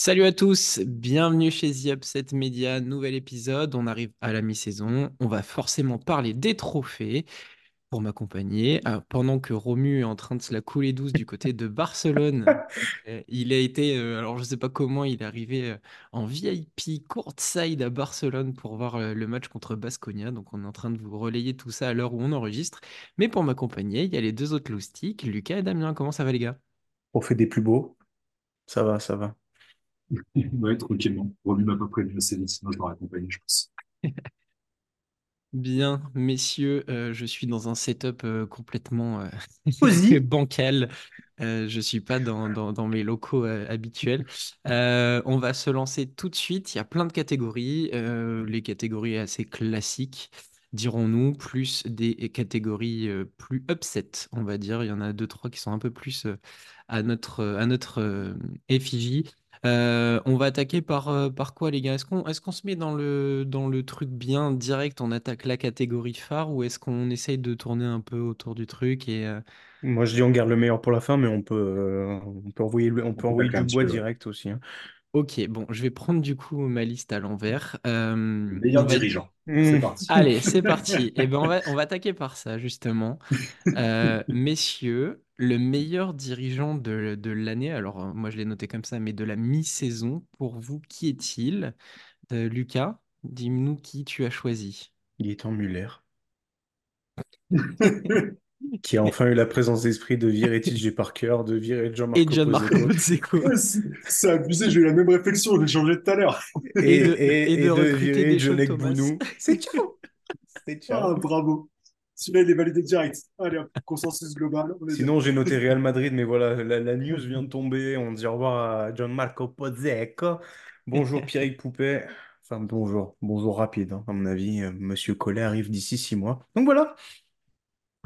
Salut à tous, bienvenue chez The Upset Media, nouvel épisode, on arrive à la mi-saison, on va forcément parler des trophées pour m'accompagner, euh, pendant que Romu est en train de se la couler douce du côté de Barcelone. Euh, Il a été, euh, alors je sais pas comment, il est arrivé euh, en VIP courtside à Barcelone pour voir le match contre Baskonia, donc on est en train de vous relayer tout ça à l'heure où on enregistre, mais pour m'accompagner, il y a les deux autres loustiques, Lucas et Damien, comment ça va les gars? On fait des plus beaux. Ça va, ça va. Ouais, tranquillement. Romu m'a pas prévenu assez vite, sinon je l'aurais accompagné, je pense. Bien, messieurs, euh, je suis dans un setup euh, complètement euh, bancal. Euh, je suis pas dans, dans- dans mes locaux euh, habituels. Euh, on va se lancer tout de suite. Il y a plein de catégories. euh, les catégories assez classiques, dirons-nous, plus des catégories euh, plus upset, on va dire. Il y en a deux, trois qui sont un peu plus euh, à notre, à notre euh, effigie. Euh, on va attaquer par, euh, par quoi, les gars? Est-ce qu'on est-ce qu'on se met dans le, dans le truc bien direct, on attaque la catégorie phare, ou est-ce qu'on essaye de tourner un peu autour du truc et, euh, Moi, je dis on garde le meilleur pour la fin, mais on peut, euh, on peut envoyer, le- on On peut envoyer du un petit bois peu, ouais. direct aussi. hein. Ok, bon, je vais prendre du coup ma liste à l'envers. Le Euh, on meilleur va... dirigeant. C'est Mmh. parti. Allez, c'est parti. Et ben on va, on va attaquer par ça, justement. Euh, messieurs, le meilleur dirigeant de, de l'année, alors euh, moi je l'ai noté comme ça, mais de la mi-saison, pour vous, qui est-il? Euh, Lucas, dis-nous qui tu as choisi. Gaëtan Muller, qui a enfin eu la présence d'esprit de virer TJ Parker, de virer Et Gianmarco Gianmarco Poseko Bozzecco. C'est c'est abusé, j'ai eu la même réflexion, je l'ai changé tout à l'heure. et, Et de, et et, de et de recruter virer des Thomas. Bounou. C'est ciao! C'est Ah, ciao. bravo. Celui-là, il est validé direct. Allez, hop, consensus global. Sinon, j'ai noté Real Madrid, mais voilà, la, la news vient de tomber. On dit au revoir à Gianmarco Pozzeco. Bonjour Pierrick Poupet. Enfin, bonjour. Bonjour rapide, hein, à mon avis. Euh, Monsieur Collet arrive d'ici six mois. Donc voilà.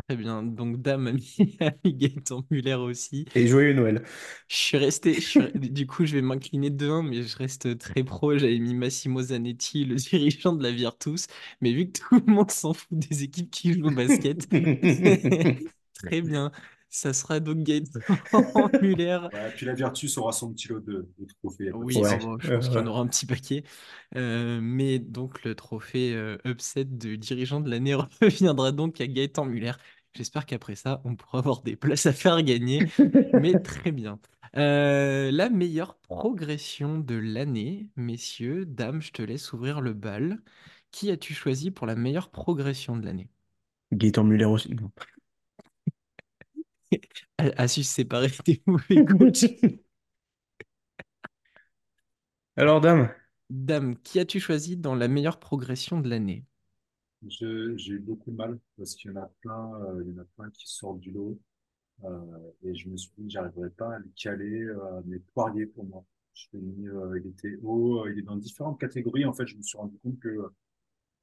Très bien. Donc, Dame a mis, a mis Gaëtan Muller aussi. Et joyeux Noël. Je suis resté. je suis- Du coup, je vais m'incliner de 1, mais je reste très pro. J'avais mis Massimo Zanetti, le dirigeant de la Virtus. Mais vu que tout le monde s'en fout des équipes qui jouent au basket, très bien. Ça sera donc Gaëtan Muller. Ouais, puis la Virtus aura son petit lot de, de trophées, Oui, Ouais. bon, je pense qu'il y en Euh, aura un petit paquet. Euh, mais donc, le trophée euh, upset de dirigeant de l'année reviendra donc à Gaëtan Muller. J'espère qu'après ça, on pourra avoir des places à faire gagner. Mais très bien. Euh, la meilleure progression de l'année, messieurs, dames, je te laisse ouvrir le bal. Qui as-tu choisi pour la meilleure progression de l'année? Gaëtan Muller aussi. non. A a su se séparer des mauvais coachs. Alors, dame. Dame, qui as-tu choisi dans la meilleure progression de l'année? Je- J'ai eu beaucoup de mal parce qu'il y en a plein, euh, il y en a plein qui sortent du lot. Euh, et je me suis dit que j'arriverais pas à le caler, euh, mais Poirier pour moi. Je l'ai mis, euh, il était haut, euh, il est dans différentes catégories. En fait, je me suis rendu compte que euh,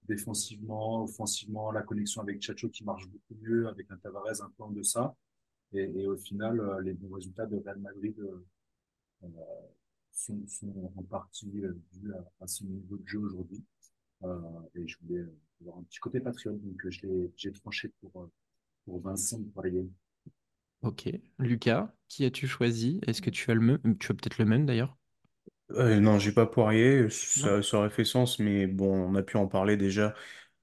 défensivement, offensivement, la connexion avec Chacho qui marche beaucoup mieux, avec un Tavares un peu en deçà. Et, et au final, euh, les bons résultats de Real Madrid euh, euh, sont, sont en partie euh, dus à, à son niveau de jeu aujourd'hui. Euh, et je voulais euh, avoir un petit côté patriote, donc euh, j'ai tranché pour, euh, pour Vincent Poirier. Ok. Lucas, qui as-tu choisi? Est-ce que tu as le même? Tu as peut-être le même d'ailleurs? Euh, non, j'ai pas Poirier. Ça aurait fait sens, mais bon, on a pu en parler déjà.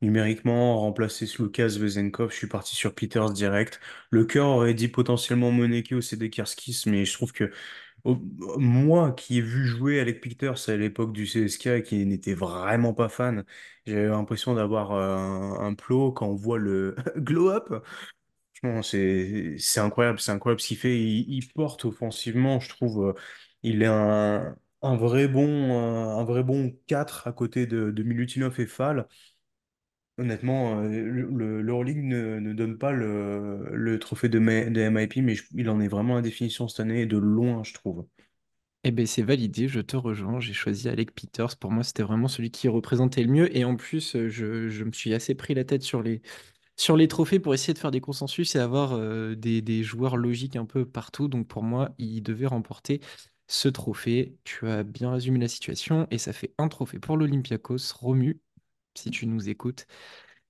Numériquement, remplacer Lucas Vezenkov, je suis parti sur Peters direct. Le cœur aurait dit potentiellement Moneke ou Sedekerskis, mais je trouve que moi qui ai vu jouer Alec Peters à l'époque du CSKA et qui n'était vraiment pas fan, j'avais l'impression d'avoir euh, un, plot quand on voit le glow up. Franchement, c'est incroyable, c'est incroyable ce qu'il fait. Il, porte offensivement, je trouve. euh, il est un, vrai bon, un vrai bon 4 à côté de, de Milutinov et Fall. Honnêtement, euh, le, ne, ne donne pas le, trophée de, MIP, mais il en est vraiment à définition cette année, de loin, je trouve. Eh bien, c'est validé, je te rejoins. J'ai choisi Alec Peters. Pour moi, c'était vraiment celui qui représentait le mieux. Et en plus, euh, je, me suis assez pris la tête sur les, sur les trophées pour essayer de faire des consensus et avoir euh, des, des joueurs logiques un peu partout. Donc, pour moi, il devait remporter ce trophée. Tu as bien résumé la situation. Et ça fait un trophée pour l'Olympiakos. Romu, si tu nous écoutes.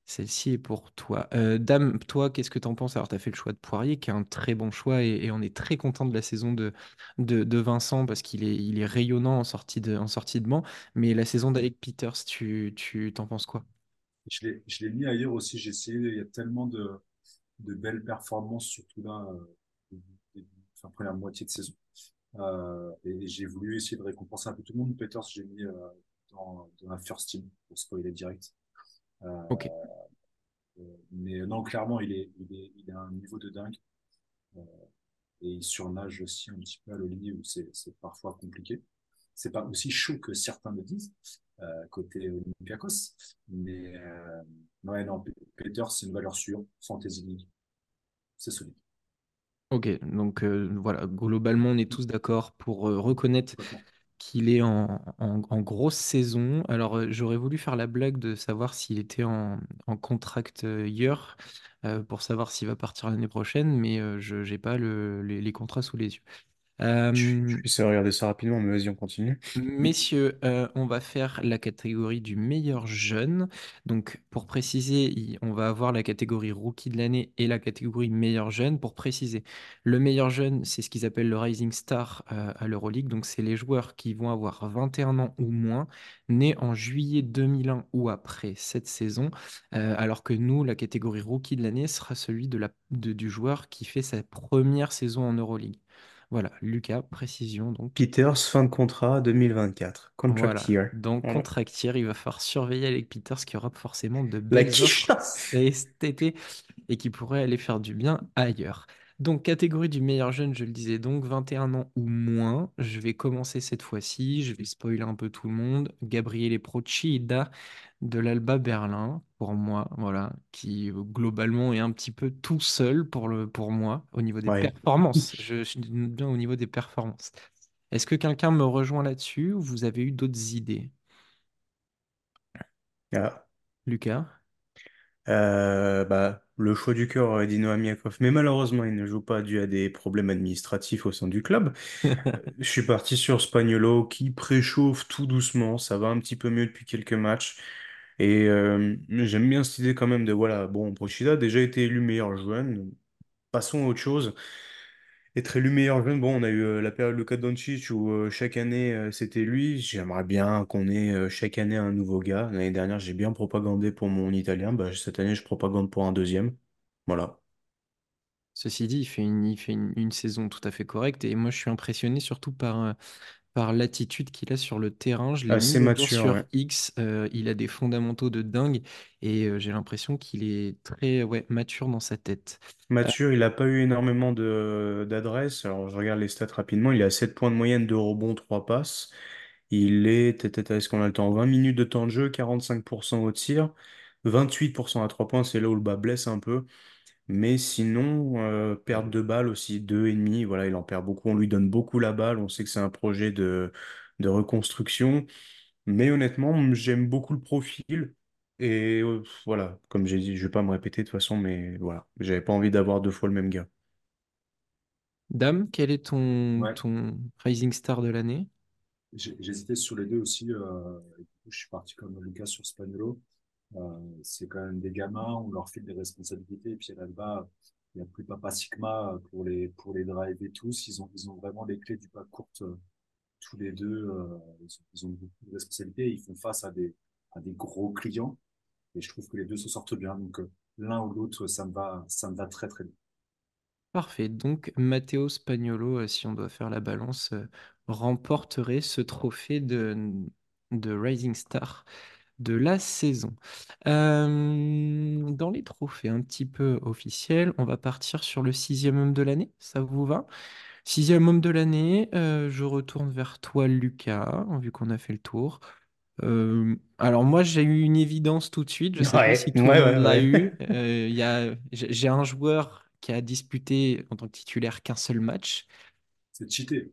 Celle-ci est pour toi. Euh, Dame, toi, qu'est-ce que tu en penses? Alors, tu as fait le choix de Poirier, qui est un très bon choix, et, on est très content de la saison de, Vincent parce qu'il est, rayonnant en sortie de, en banc. Mais la saison d'Alec Peters, tu, tu t'en penses quoi? Je l'ai, mis ailleurs aussi. J'ai essayé. Il y a tellement de, belles performances, surtout là, euh, enfin, première moitié de saison. Euh, et j'ai voulu essayer de récompenser un peu tout le monde. Peters, j'ai mis euh, dans, dans la first team pour spoiler direct. Euh, Ok. mais non, clairement, il est, il est, il a un niveau de dingue. Euh, et il surnage aussi un petit peu à l'Olivier où c'est parfois compliqué. C'est pas aussi chaud que certains le disent, euh, côté Olympiakos. Mais euh, ouais, non, Peters, c'est une valeur sûre. Fantasy League, c'est solide. Ok, donc euh, voilà, globalement, on est tous d'accord pour euh, reconnaître. Qu'il est en, grosse saison. Alors, euh, j'aurais voulu faire la blague de savoir s'il était en, en contract euh, euh, pour savoir s'il va partir l'année prochaine, mais je n'ai pas le- les, les contrats sous les yeux. Je, Euh, vais regarder ça rapidement, mais vas-y, on continue. Messieurs, euh, on va faire la catégorie du meilleur jeune. Donc, pour préciser, il- on va avoir la catégorie rookie de l'année et la catégorie meilleur jeune. Pour préciser, le meilleur jeune, c'est ce qu'ils appellent le Rising Star euh, à l'Euroleague. Donc, c'est les joueurs qui vont avoir 21 ans ou moins, nés en juillet 2001 ou après cette saison. Euh, alors que nous, la catégorie rookie de l'année sera celui de la, de- du joueur qui fait sa première saison en Euroleague. Voilà, Lucas, précision donc. Peters, fin de contrat 2024. Contract Voilà. year. Dans Voilà. Contractier, il va falloir surveiller Alec Peters qui aura forcément de belles quiche. offres cet été et qui pourrait aller faire du bien ailleurs. Donc, catégorie du meilleur jeune, je le disais donc, 21 ans ou moins. Je vais commencer cette fois-ci. Je vais spoiler un peu tout le monde. Gabriele Procida de l'Alba Berlin, pour moi, voilà, qui euh, globalement est un petit peu tout seul pour le, pour moi au niveau des Ouais. performances. Je suis bien au niveau des performances. Est-ce que quelqu'un me rejoint là-dessus ou vous avez eu d'autres idées? Ah. Lucas? Euh, bah, le choix du cœur aurait dit Noam Yakov, mais malheureusement, il ne joue pas dû à des problèmes administratifs au sein du club. Euh, Je suis parti sur Spaniolo qui préchauffe tout doucement, ça va un petit peu mieux depuis quelques matchs. Et euh, j'aime bien cette idée quand même de, voilà, bon, Procida a déjà été élu meilleur jeune, passons à autre chose. Être élu meilleur jeune, bon, on a eu euh, la période Luka Doncic où euh, chaque année euh, c'était lui. J'aimerais bien qu'on ait chaque année un nouveau gars. L'année dernière, j'ai bien propagandé pour mon italien. Bah, cette année, je propagande pour un deuxième. Voilà. Ceci dit, il fait une, fait une, saison tout à fait correcte et moi je suis impressionné surtout par, par l'attitude qu'il a sur le terrain. Je l'ai Assez mature, sur ouais. X, euh, il a des fondamentaux de dingue et euh, j'ai l'impression qu'il est très ouais, mature dans sa tête. Euh, Mature, il n'a pas eu énormément de d'adresses. Alors, je regarde les stats rapidement. Il a 7 points de moyenne de rebond, 3 passes. Il est, à est-ce qu'on a le temps? 20 minutes de temps de jeu, 45% au tir, 28% à 3 points. C'est là où le bas blesse un peu. Mais sinon, euh, perte de balle aussi, deux et demi, voilà, il en perd beaucoup. On lui donne beaucoup la balle. On sait que c'est un projet de, de reconstruction. Mais honnêtement, j'aime beaucoup le profil. Et euh, voilà, comme j'ai dit, je vais pas me répéter de toute façon, mais voilà, j'avais pas envie d'avoir deux fois le même gars. Dame, quel est ton, Ouais, ton Rising Star de l'année? j'ai- j'hésitais sur les deux aussi. Euh, et du coup, je suis parti comme Lucas sur Spagnolo. Euh, c'est quand même des gamins, on leur file des responsabilités. Et puis là-bas, il n'y a plus Papa Sigma pour les, pour les tous. Ils ont, ils ont vraiment les clés du pas courte euh, tous les deux. euh, ils ont, beaucoup de responsabilités. Ils font face à des, à des gros clients. Et je trouve que les deux se sortent bien. Donc, euh, l'un ou l'autre, ça me va, ça me va très, très bien. Parfait. Donc, Matteo Spagnolo, euh, si on doit faire la balance, euh, remporterait ce trophée de, de Rising Star de la saison. Euh, dans les trophées un petit peu officiels, on va partir sur le sixième homme de l'année. Ça vous va? Sixième homme de l'année, euh, je retourne vers toi, Lucas, vu qu'on a fait le tour. Euh, alors moi, j'ai eu une évidence tout de suite. Je sais pas Ouais, si ouais, tout le monde ouais, l'a ouais. eu. Euh, il y a, j'ai j'ai un joueur qui a disputé en tant que titulaire qu'un seul match. C'est cheaté.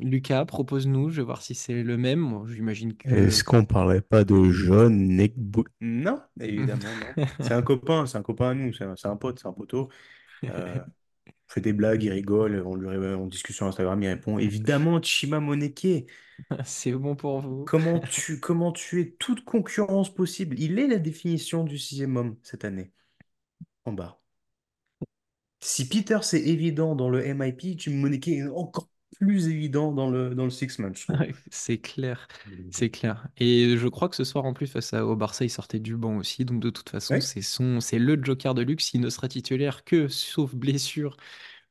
Lucas, propose-nous. Je vais voir si c'est le même. Moi, j'imagine que Est-ce qu'on parlerait pas de John Nekbo... Non, évidemment, non. C'est un copain, c'est un copain à nous, c'est un, pote, c'est un poteau. Euh, fait des blagues, il rigole, on lui ré- en discussion Instagram, il répond évidemment Chima Moneke. C'est bon pour vous. Comment tu comment tuer toute concurrence possible? Il est la définition du sixième homme cette année en bas. Si Peter c'est évident dans le MIP, Jim Moneke est encore plus évident dans le dans le six man, je trouve. Ouais, C'est clair, c'est clair. Et je crois que ce soir, en plus, face à- au Barça, il sortait du banc aussi. Donc, de toute façon, Ouais. c'est son, c'est le joker de luxe. Il ne sera titulaire que sauf blessure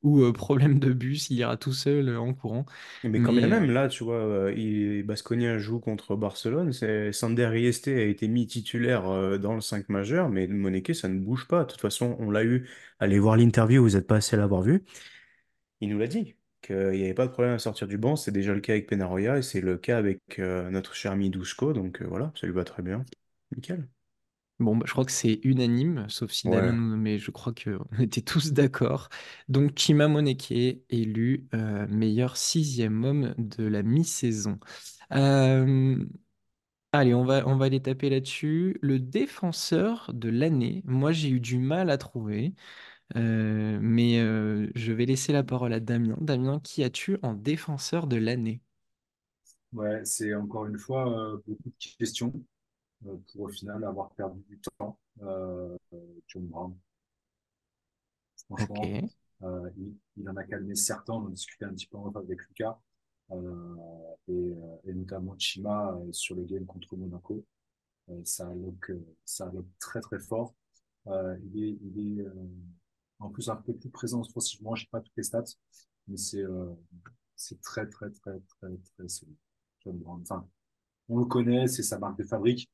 ou euh, problème de bus. Il ira tout seul euh, en courant. Mais quand Mais euh, même, là, tu vois, euh, il, Baskonia joue contre Barcelone. Sander Rieste a été mis titulaire dans le 5 majeur, mais Moneke, ça ne bouge pas. De toute façon, on l'a eu. Allez voir l'interview, vous n'êtes pas assez à l'avoir vu. Il nous l'a dit, qu'il n'y avait pas de problème à sortir du banc. C'est déjà le cas avec Penaroya et c'est le cas avec euh, notre cher ami Dushko. Donc euh, voilà, ça lui va très bien. Nickel. bon, bah, je crois que c'est unanime, sauf si Ouais. Mais je crois qu'on était tous d'accord. Donc, Chima Moneke élu euh, meilleur sixième homme de la mi-saison. Allez, on va, on va les taper là-dessus. Le défenseur de l'année, moi j'ai eu du mal à trouver, euh, mais euh, je vais laisser la parole à Damien. Damien, qui as-tu en défenseur de l'année? Ouais, c'est encore une fois euh, beaucoup de questions pour au final avoir perdu du temps. John Brown, franchement, il, il en a calmé certains. On en discutait un petit peu en avec Lucas et, et notamment Chima sur le game contre Monaco. Ça euh, ça très très fort. Il est, il est en plus un peu plus présent offensivement. Je sais pas toutes les stats, mais c'est euh, c'est très très très très très solide. John Brown. Enfin, on le connaît, c'est sa marque de fabrique.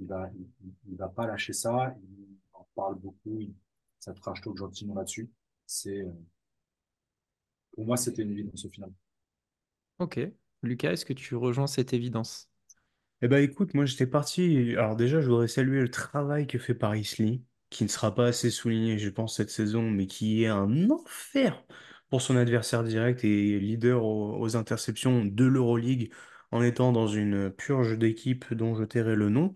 Il va, il, il- il va pas lâcher ça. Il en parle beaucoup. Il, ça trash talk gentiment là-dessus. C'est, euh, pour moi, c'était une évidence au final. ok. Lucas, est-ce que tu rejoins cette évidence? Eh ben écoute, moi j'étais parti. Alors déjà, je voudrais saluer le travail que fait Paris Lee, qui ne sera pas assez souligné, je pense, cette saison, mais qui est un enfer pour son adversaire direct et leader aux, aux interceptions de l'Euroleague, en étant dans une purge d'équipe dont je tairai le nom,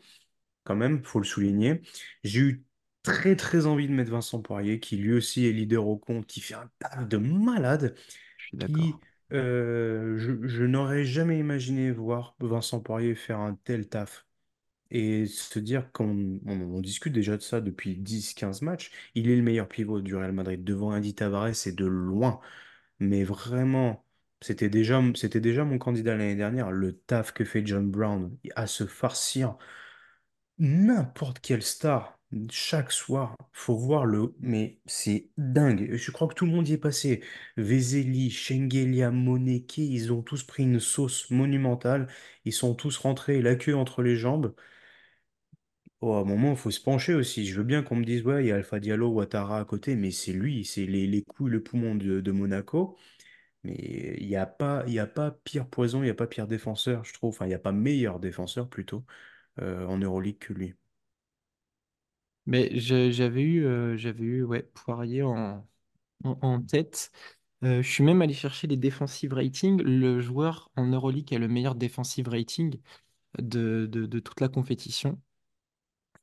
quand même, faut le souligner. J'ai eu très très envie de mettre Vincent Poirier, qui lui aussi est leader au compte, qui fait un taf de malade Je suis qui, d'accord. euh, je, je n'aurais jamais imaginé voir Vincent Poirier faire un tel taf. Et se dire qu'on on, on discute déjà de ça depuis dix quinze matchs, il est le meilleur pivot du Real Madrid devant Andy Tavares et de loin. Mais vraiment, c'était déjà, c'était déjà mon candidat l'année dernière. Le taf que fait John Brown à se farcir n'importe quelle star chaque soir. Faut voir le. Mais c'est dingue. Je crois que tout le monde y est passé. Vezeli, Shengelia, Moneke, ils ont tous pris une sauce monumentale. Ils sont tous rentrés la queue entre les jambes. Oh, à un moment, il faut se pencher aussi. Je veux bien qu'on me dise, ouais, il y a Alpha Diallo, Ouattara à côté, mais c'est lui, c'est les, les couilles, le poumon de, Monaco. Mais il n'y a pas, il a pas pire poison, il n'y a pas pire défenseur, je trouve. Enfin, il n'y a pas meilleur défenseur plutôt euh, en Euroleague que lui. Mais j'avais eu, euh, eu ouais, Poirier en, en, tête. Euh, je suis même allé chercher les defensive ratings. Le joueur en Euroleague a le meilleur defensive rating de de toute la compétition.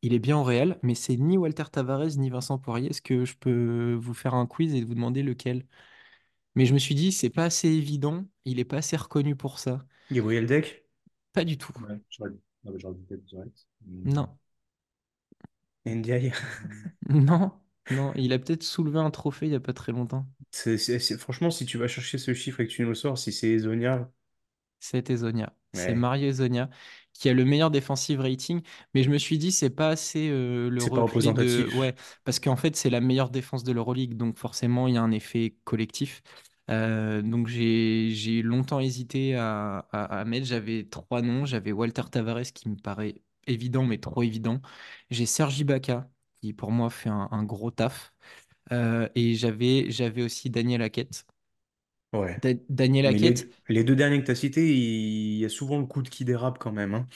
Il est bien en réel, mais c'est ni Walter Tavares ni Vincent Poirier. Est-ce que je peux vous faire un quiz et vous demander lequel? Mais je me suis dit, c'est pas assez évident, il est pas assez reconnu pour ça. Gabriel Deck, Pas du tout. Ouais, j'aurais j'aurais dit peut-être direct. Mais, Non, Ndiaye. non, non. Il a peut-être soulevé un trophée il y a pas très longtemps. C'est, c'est- c'est- franchement, si tu vas chercher ce chiffre et que tu nous le sors, si c'est C'était Zonia. C'est ouais, Mario Zonia qui a le meilleur defensive rating. Mais je me suis dit, c'est pas assez euh, le c'est pas de. Ouais, parce qu'en fait, c'est la meilleure défense de l'Euroleague. Donc forcément, il y a un effet collectif. Euh, donc j'ai longtemps hésité à, à, à mettre. J'avais trois noms. J'avais Walter Tavares qui me paraît évident, mais trop évident. J'ai Sergi Ibaka qui pour moi fait un, un gros taf. Euh, et j'avais j'avais aussi Daniel Hackett. Ouais. Da- Daniel Mais Hackett, les, les deux derniers que tu as cités, il, il y a souvent le coude qui dérape quand même. hein.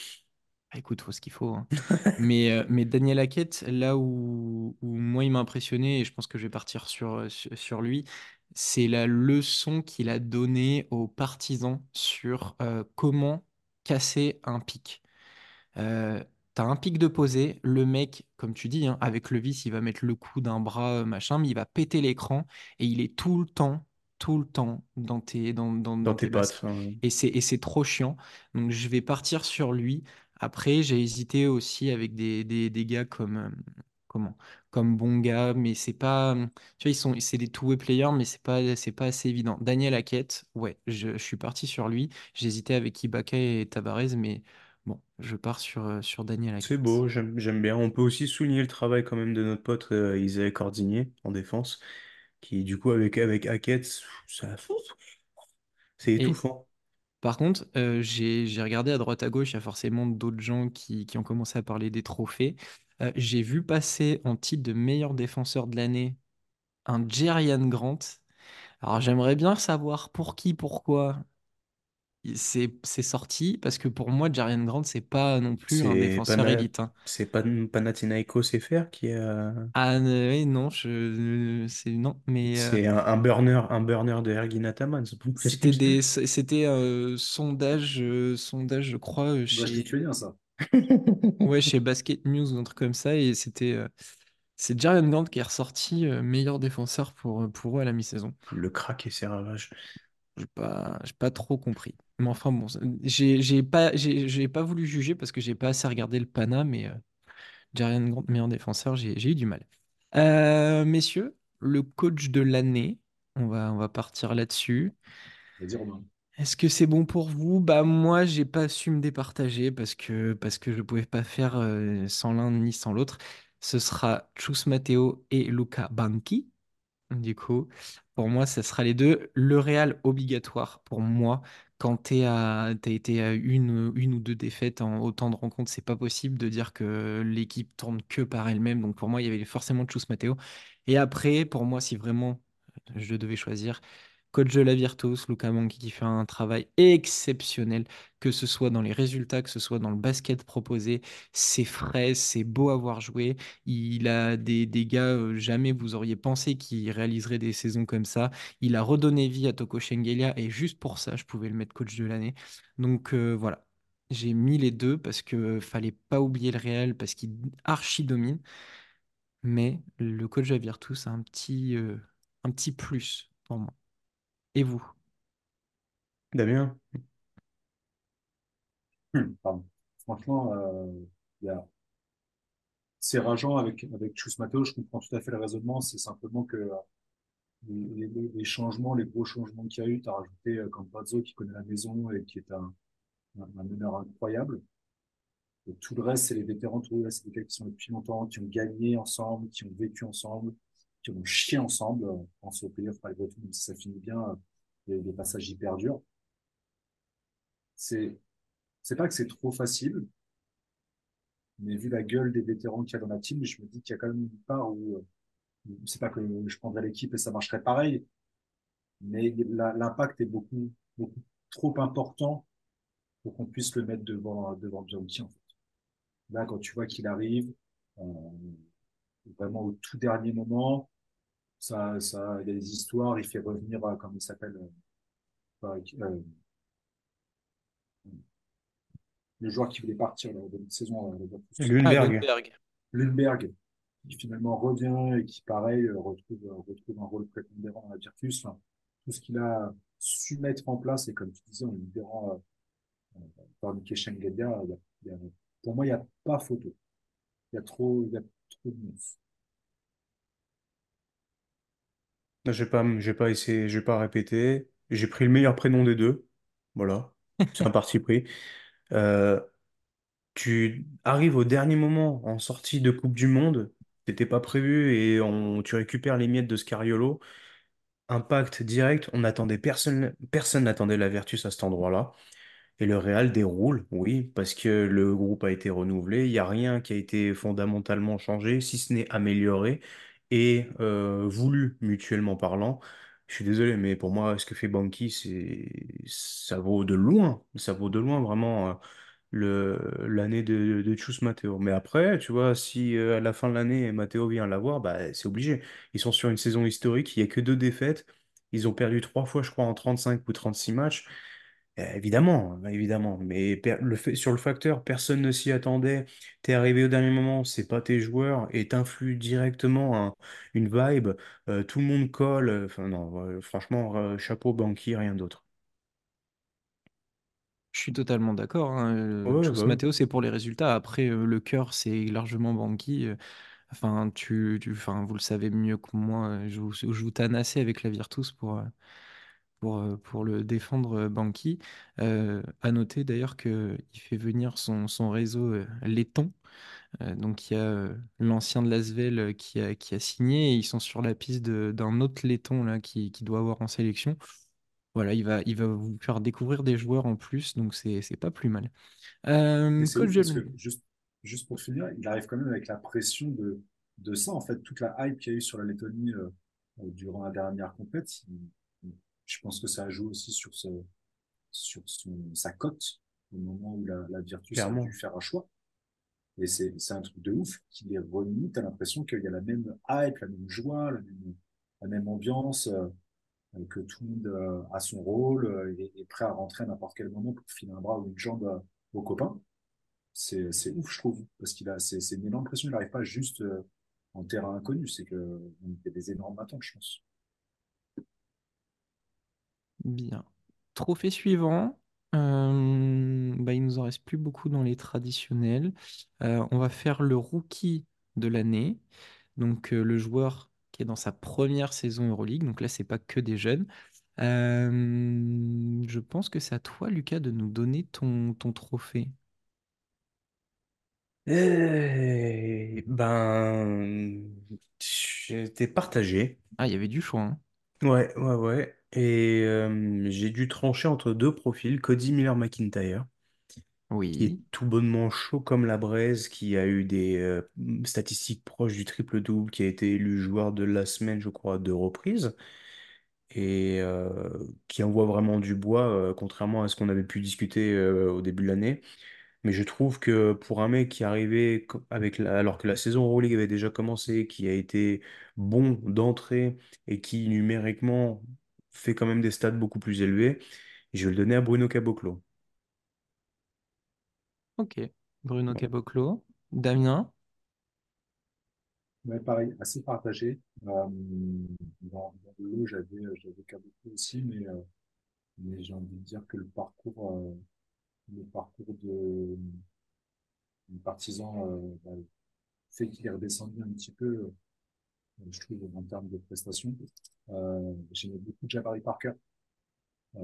Ah, Écoute, faut ce qu'il faut. hein. Mais, euh, mais Daniel Hackett, là où, où moi il m'a impressionné, et je pense que je vais partir sur, euh, sur, sur lui, c'est la leçon qu'il a donnée aux partisans sur euh, comment casser un pic. Euh, T'as un pic de posée, le mec, comme tu dis, hein, avec le vis, il va mettre le coup d'un bras, euh, machin, mais il va péter l'écran et il est tout le temps, tout le temps dans tes, dans, dans, Dans tes tes pattes. Et c'est, et c'est trop chiant. Donc je vais partir sur lui. Après, j'ai hésité aussi avec des, des, des gars comme, euh, comment, comme Bonga, mais c'est pas, tu vois, ils sont, c'est des two-way players, mais c'est pas, c'est pas assez évident. Daniel Hackett, ouais, je, je suis parti sur lui. J'hésitais avec Ibaka et Tavares, mais Bon, je pars sur, euh, sur Daniel C'est Hackett. beau, j'aime, bien. On peut aussi souligner le travail quand même de notre pote euh, Isaiah Cordigné en défense, qui du coup avec, avec Hackett, ça, c'est Et étouffant. par contre, euh, j'ai, regardé à droite à gauche, il y a forcément d'autres gens qui, qui ont commencé à parler des trophées. Euh, j'ai vu passer en titre de meilleur défenseur de l'année un Jerian Grant. Alors j'aimerais bien savoir pour qui, pourquoi c'est c'est sorti, parce que pour moi, Jerian Grant, c'est pas non plus un défenseur Pana... élite. hein. c'est Pan... Panathinaikos FR qui a... Ah euh, ouais, non, je, c'est non, mais euh, C'est un, un burner, un burner de Ergin Ataman. C'était des, c'était euh, sondage, euh, sondage, je crois, euh, Bah, je chez, lituanien, ça. ouais, chez Basket News ou un truc comme ça, et c'était, euh, c'est Jaren Grant qui est ressorti euh, meilleur défenseur pour, pour eux à la mi-saison. Le crack et ses ravages. J'ai pas, j'ai pas trop compris. Mais enfin bon, ça- j'ai, j'ai pas, j'ai, j'ai pas voulu juger parce que j'ai pas assez regardé le Pana, mais euh, Jaren Grant meilleur défenseur, j'ai, j'ai eu du mal. Euh, messieurs, le coach de l'année, on va, on va partir là-dessus. Vas-y, Romain. Est-ce que c'est bon pour vous? Bah moi, j'ai pas su me départager parce que parce que je pouvais pas faire euh, sans l'un ni sans l'autre. Ce sera Chus Matteo et Luca Banchi. Du coup, pour moi, ça sera les deux. Le Real obligatoire pour moi. Quand tu à, t'as été à une, ou deux défaites en autant de rencontres, c'est pas possible de dire que l'équipe tourne que par elle-même. Donc pour moi, il y avait forcément Chus Matteo. Et après, pour moi, si vraiment je devais choisir, coach de la Virtus, Luca Banchi qui fait un travail exceptionnel, que ce soit dans les résultats, que ce soit dans le basket proposé. C'est frais, c'est beau à voir jouer. Il a des, des gars, euh, jamais vous auriez pensé qu'il réaliserait des saisons comme ça. Il a redonné vie à Toko Shengelia et juste pour ça, je pouvais le mettre coach de l'année. Donc euh, voilà, j'ai mis les deux parce que fallait pas oublier le Real parce qu'il archi domine. Mais le coach de la Virtus a un petit, euh, un petit plus pour moi. Et vous? Damien, Hum, pardon. Franchement, euh, c'est rageant avec, avec Chus. Je comprends tout à fait le raisonnement. C'est simplement que euh, les, les- les changements, les gros changements qu'il y a eu, tu as rajouté euh, qui connaît la maison et qui est un, un, meneur incroyable. Tout le reste, c'est les vétérans. Tout c'est des gars qui sont depuis longtemps, qui ont gagné ensemble, qui ont vécu ensemble, qui ont chié ensemble. Euh, pense au playoff, malgré tout, même si ça finit bien, il y a des passages hyper durs. C'est, c'est pas que c'est trop facile, mais vu la gueule des vétérans qu'il y a dans la team, je me dis qu'il y a quand même une part où, euh, c'est pas que je prendrais l'équipe et ça marcherait pareil, mais l'impact est beaucoup, beaucoup trop important pour qu'on puisse le mettre devant, devant Bianchi, en fait. Là, quand tu vois qu'il arrive, euh, vraiment au tout dernier moment, ça, ça, il y a des histoires, il fait revenir, euh, comment il s'appelle, euh, euh, le joueur qui voulait partir là, au début de saison, euh, Ah, Lundberg. Lundberg. Qui finalement revient et qui, pareil, retrouve, retrouve un rôle prépondérant dans la Virtus. Enfin, tout ce qu'il a su mettre en place, et comme tu disais, en libérant euh, par Mickey Shengelia, il y a- il y a- pour moi, il n'y a pas photo. Il y a trop, il y a trop de news. Je vais pas, je vais pas essayer, je vais pas répéter. J'ai pris le meilleur prénom des deux. Voilà, c'est un parti pris. Euh, tu arrives au dernier moment en sortie de Coupe du Monde. C'était pas prévu et on, tu récupères les miettes de Scariolo. Impact direct. On attendait personne, personne n'attendait la Virtus à cet endroit-là. Et le Real déroule, oui, parce que le groupe a été renouvelé. Il n'y a rien qui a été fondamentalement changé, si ce n'est amélioré et euh, voulu mutuellement parlant. Je suis désolé, mais pour moi, ce que fait c'est, ça vaut de loin, ça vaut de loin vraiment euh, le, l'année de, de Chus Matteo. Mais après, tu vois, si euh, à la fin de l'année, Matteo vient l'avoir, bah, c'est obligé. Ils sont sur une saison historique, il n'y a que deux défaites. Ils ont perdu trois fois, je crois, en 35 ou 36 matchs. Euh, Évidemment, évidemment, mais le fait, sur le facteur, personne ne s'y attendait. T'es arrivé au dernier moment, c'est pas tes joueurs et t'influes directement un- une vibe. euh, tout le monde colle. euh, Enfin non, euh, franchement, euh, chapeau Banqui, rien d'autre. Je suis totalement d'accord. Hein. euh, Ouais, bah oui, c'est pour les résultats. Après, euh, le cœur, c'est largement Banqui. euh, Enfin, tu, tu- enfin, vous le savez mieux que moi. euh, Je vous, je vous tanne assez avec la Virtus pour, euh, pour, euh, pour le défendre euh, Banqui. Euh, à noter d'ailleurs qu'il fait venir son, son réseau laiton. Euh, donc il y a l'ancien de Lasvel qui a, qui a signé et ils sont sur la piste de- d'un autre laiton là, qui, qui doit avoir en sélection. Voilà, il va, il va vous faire découvrir des joueurs en plus, donc c'est c'est pas plus mal. Euh, juste, juste pour finir, il arrive quand même avec la pression de, de ça, en fait, toute la hype qu'il y a eu sur la Lettonie euh, durant la dernière il- je pense que ça a joué aussi sur, ce, sur son, sa cote au moment où la, la Virtus a dû faire un choix. Et c'est, c'est un truc de ouf qui est remis. T'as l'impression qu'il y a la même hype, la même joie, la même, la même ambiance, euh, que tout le monde euh, a son rôle euh, et est prêt à rentrer à n'importe quel moment pour filer un bras ou une jambe euh, aux copains. C'est, c'est ouf, je trouve, parce qu'il a, c'est, c'est une énorme pression. Il n'arrive pas juste en terrain inconnu. C'est que on fait des énormes attentes, je pense. Bien. Trophée suivant. Euh, bah, il nous en reste plus beaucoup dans les traditionnels. Euh, on va faire le rookie de l'année. Donc euh, le joueur qui est dans sa première saison Euroleague. Donc là, c'est pas que des jeunes. Je pense que c'est à toi, Lucas, de nous donner ton, ton trophée. Eh ben, j'étais partagé. Ah, il y avait du choix. hein. Ouais, ouais, ouais. Et euh, j'ai dû trancher entre deux profils, Cody Miller-McIntyre. qui est Oui. tout bonnement chaud comme la braise, qui a eu des euh, statistiques proches du triple-double, qui a été élu joueur de la semaine, je crois, à deux reprises, et euh, qui envoie vraiment du bois, euh, contrairement à ce qu'on avait pu discuter euh, au début de l'année. Mais je trouve que pour un mec qui est arrivé co- avec la- alors que la saison Euroleague avait déjà commencé, qui a été bon d'entrée et qui numériquement fait quand même des stats beaucoup plus élevés, je vais le donner à Bruno Caboclo. Ok. Bruno. Caboclo. Damien. Ouais, pareil, assez partagé. Euh, dans, dans le lot, j'avais, j'avais Kabuki aussi, mais, euh, mais j'ai envie de dire que le parcours, euh, le parcours de, du partisan euh, bah, fait qu'il est redescendu un petit peu, euh, je trouve, en termes de prestations. Euh, j'aimais beaucoup Jabari Parker, euh,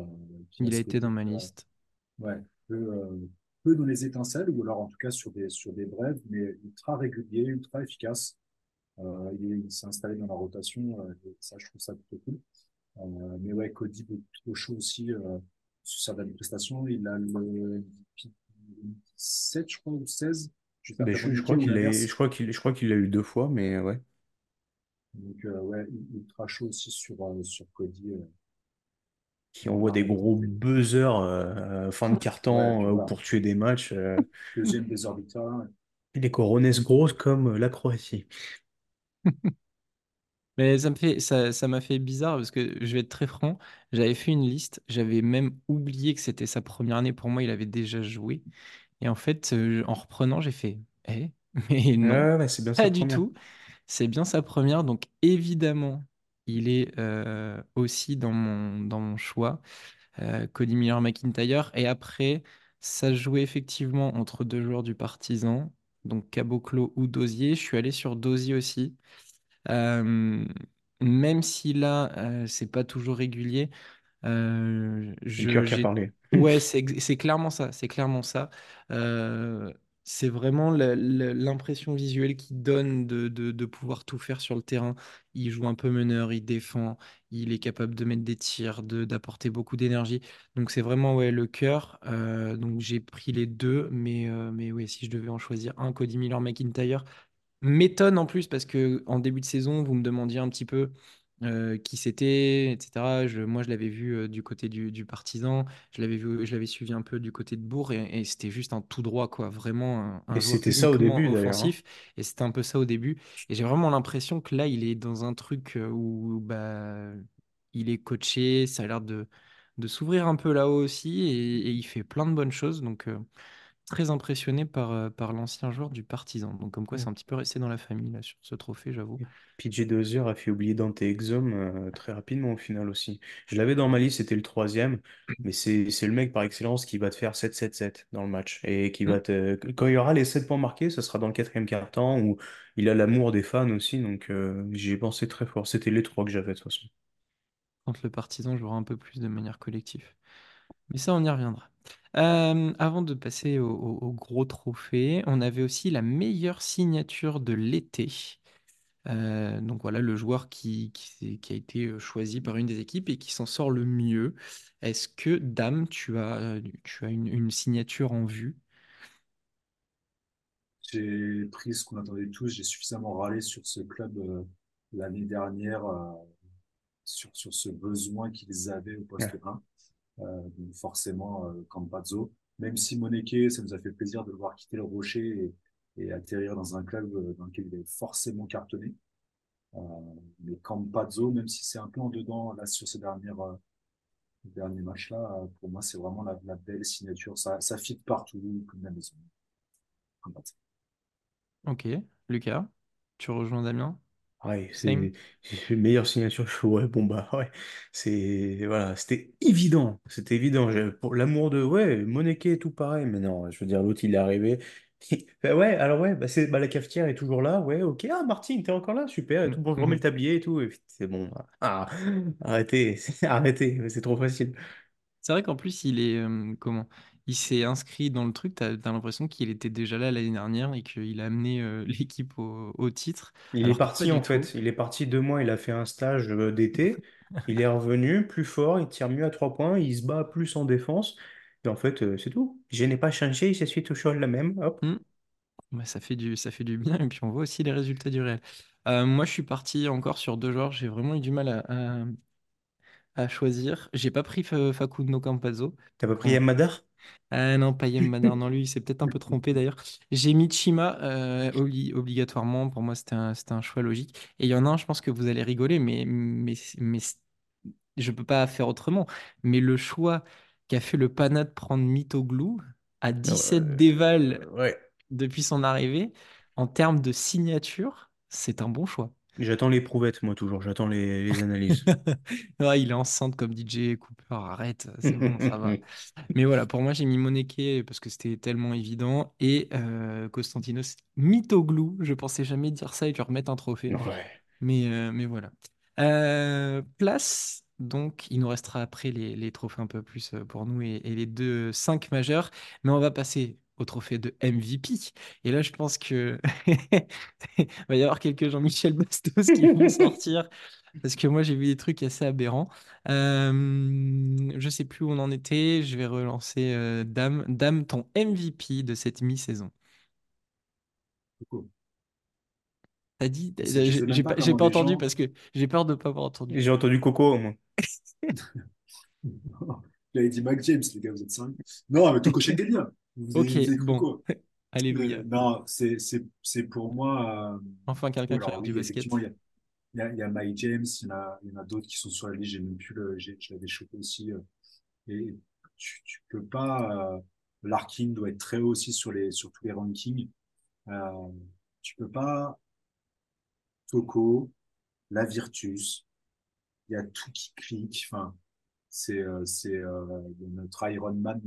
Il a été dans ma euh, liste. ouais, peu, euh, peu dans les étincelles, ou alors en tout cas sur des, sur des brèves, mais ultra régulier, ultra efficace. Euh, il il s'est installé dans la rotation, euh, et ça, je trouve ça plutôt cool. Euh, mais ouais, Cody beaucoup trop chaud aussi euh, sur certaines prestations. Il a le MVP 7, je crois, ou 16, juste Ben, je, je crois qu'il a, je crois qu'il, je crois qu'il a eu deux fois, mais ouais. Donc, euh, ouais, ultra chaud aussi sur, euh, sur Cody. euh, Qui envoie des gros buzzers euh, fin de carton euh, pour tuer des matchs. euh. Deuxième des victoire. les Corones grosses comme la Croatie. Mais ça me fait, ça, ça m'a fait bizarre parce que je vais être très franc. J'avais fait une liste. J'avais même oublié que c'était sa première année. Pour moi, il avait déjà joué. Et en fait, en reprenant, j'ai fait, eh, mais non, Ouais, ouais, c'est bien pas du première. tout. C'est bien sa première. Donc, évidemment, il est euh, aussi dans mon, dans mon choix. euh, Cody Miller-McIntyre. Et après, ça se jouait effectivement entre deux joueurs du Partizan, donc Caboclo ou Dozier. Je suis allé sur Dozier aussi. Euh, même si là, c'est pas toujours régulier, je, cœur qui a j'ai... parlé. Ouais, c'est clairement ça, c'est clairement ça. C'est vraiment l'impression visuelle qu'il donne de, pouvoir tout faire sur le terrain. Il joue un peu meneur, il défend, il est capable de mettre des tirs, d'apporter beaucoup d'énergie. Donc c'est vraiment ouais, le cœur. Euh, donc j'ai pris les deux, mais, euh, mais si je devais en choisir un, Cody Miller-McIntyre, m'étonne en plus parce que en début de saison, vous me demandiez un petit peu euh, qui c'était, etc. Je- moi, je l'avais vu euh, du côté du, du Partizan, je l'avais vu, je l'avais suivi un peu du côté de Bourg et, et c'était juste un tout droit, quoi. Vraiment un, un Et c'était ça au début hein. offensif et c'était un peu ça au début. Et j'ai vraiment l'impression que là, il est dans un truc euh, où bah, il est coaché, ça a l'air de de s'ouvrir un peu là-haut aussi et, et il fait plein de bonnes choses. Donc, euh, très impressionné par, euh, par l'ancien joueur du Partizan. Donc, comme quoi, c'est un petit peu resté dans la famille là, sur ce trophée, j'avoue. PJ Dozier a fait oublier Dante Exum euh, très rapidement au final aussi. Je l'avais dans ma liste, c'était le troisième, mais c'est le mec par excellence qui va te faire 7-7-7 dans le match. Et qui va Mm. te... Quand il y aura les 7 points marqués, ça sera dans le quatrième quart-temps où il a l'amour des fans aussi, donc euh, j'y ai pensé très fort. C'était les trois que j'avais de toute façon. Contre le Partizan jouera un peu plus de manière collective. Mais ça, on y reviendra. Avant de passer au, au- au gros trophée, on avait aussi la meilleure signature de l'été. Donc voilà, le joueur qui, qui, s'est- qui a été choisi par une des équipes et qui s'en sort le mieux. Est-ce que, Dame, tu as, tu as une, une signature en vue? J'ai pris ce qu'on attendait tous. J'ai suffisamment râlé sur ce club l'année dernière, sur, sur ce besoin qu'ils avaient au poste Ouais. 1. Euh, forcément, euh, Campazzo. Même si Moneke, ça nous a fait plaisir de le voir quitter le Rocher et, atterrir dans un club euh, dans lequel il est forcément cartonné. Mais Campazzo, même si c'est un peu en dedans là sur ces dernières, derniers matchs-là, euh, pour moi, c'est vraiment la, belle signature. Ça, ça fit partout, comme la maison. Ok, Lucas, tu rejoins Damien? Ouais, Same? c'est une meilleure signature. Je fais, Ouais, bon bah ouais, c'est voilà, c'était évident, c'était évident. Pour l'amour de ouais, Moneke tout pareil, mais non, je veux dire l'autre il est arrivé. Bah ouais, alors ouais, bah c'est bah la cafetière est toujours là, ouais, ok. Ah Martine, t'es encore là, super. Et tout bon, je remets le tablier et tout. et puis, c'est bon. Ah, arrêtez, arrêtez, c'est trop facile. C'est vrai qu'en plus, il est euh, comment? Il s'est inscrit dans le truc. T'as, t'as l'impression qu'il était déjà là l'année dernière et qu'il a amené euh, l'équipe au, au titre, Il est alors parti en fait. Il est parti deux mois. Il a fait un stage euh, d'été. Il est revenu plus fort. Il tire mieux à trois points. Il se bat plus en défense. Et en fait, euh, c'est tout. Je n'ai pas changé. Je suis toujours le même. Hop. Hmm. Bah, ça fait du, ça fait du bien et puis on voit aussi les résultats du réel. Euh, moi, je suis parti encore sur deux joueurs. J'ai vraiment eu du mal à, à- à choisir. J'ai pas pris Fa- Facundo Campazzo. T'as pas pris Yamadar? Ah non, Payem Madar, non, lui, il s'est peut-être un peu trompé d'ailleurs. J'ai mis Chima euh, obli- obligatoirement. Pour moi, c'était un, c'était un choix logique. Et il y en a un, je pense que vous allez rigoler, mais, mais, mais je peux pas faire autrement. Mais le choix qu'a fait le Pana de prendre Mitoglou à 17 déval Euh, ouais. depuis son arrivée, en termes de signature, c'est un bon choix. J'attends les prouvettes, moi, toujours. J'attends les, les analyses. Ouais, il est enceinte comme DJ Cooper, arrête, c'est bon, ça va. Mais voilà, pour moi, j'ai mis Moneke parce que c'était tellement évident. Et euh, Konstantinos Mitoglou, je pensais jamais dire ça et lui remettre un trophée. Ouais. Mais, euh, mais voilà. Euh, place, donc, il nous restera après les, les trophées un peu plus euh, pour nous et, et les deux 5 majeurs. Mais on va passer au trophée de MVP. Et là, je pense que il va y avoir quelques Jean-Michel Bastos qui vont sortir. Parce que moi, j'ai vu des trucs assez aberrants. Euh, je sais plus où on en était. Je vais relancer euh, Dame. Dame, ton MVP de cette mi-saison. T'as dit, j'ai pas pas, pas entendu gens. parce que j'ai peur de pas avoir entendu. J'ai entendu Coco, moi. Il avait dit Mike James, les gars, vous êtes sérieux? Non, mais Toko Shengelia. Vous Ok, bon. quoi? Euh, Alléluia. non, c'est, pour moi. euh, Enfin, quelqu'un qui regarde du basket. il y a, il y a, Mike James, il y en a, a d'autres qui sont sur la liste. J'ai même plus le, je l'avais chopé aussi. euh, et tu, tu peux pas. Euh, Larkin doit être très haut aussi sur les, sur tous les rankings. Euh, tu peux pas. Toko, la Virtus, il y a tout qui clique. Enfin, c'est, c'est notre Iron Man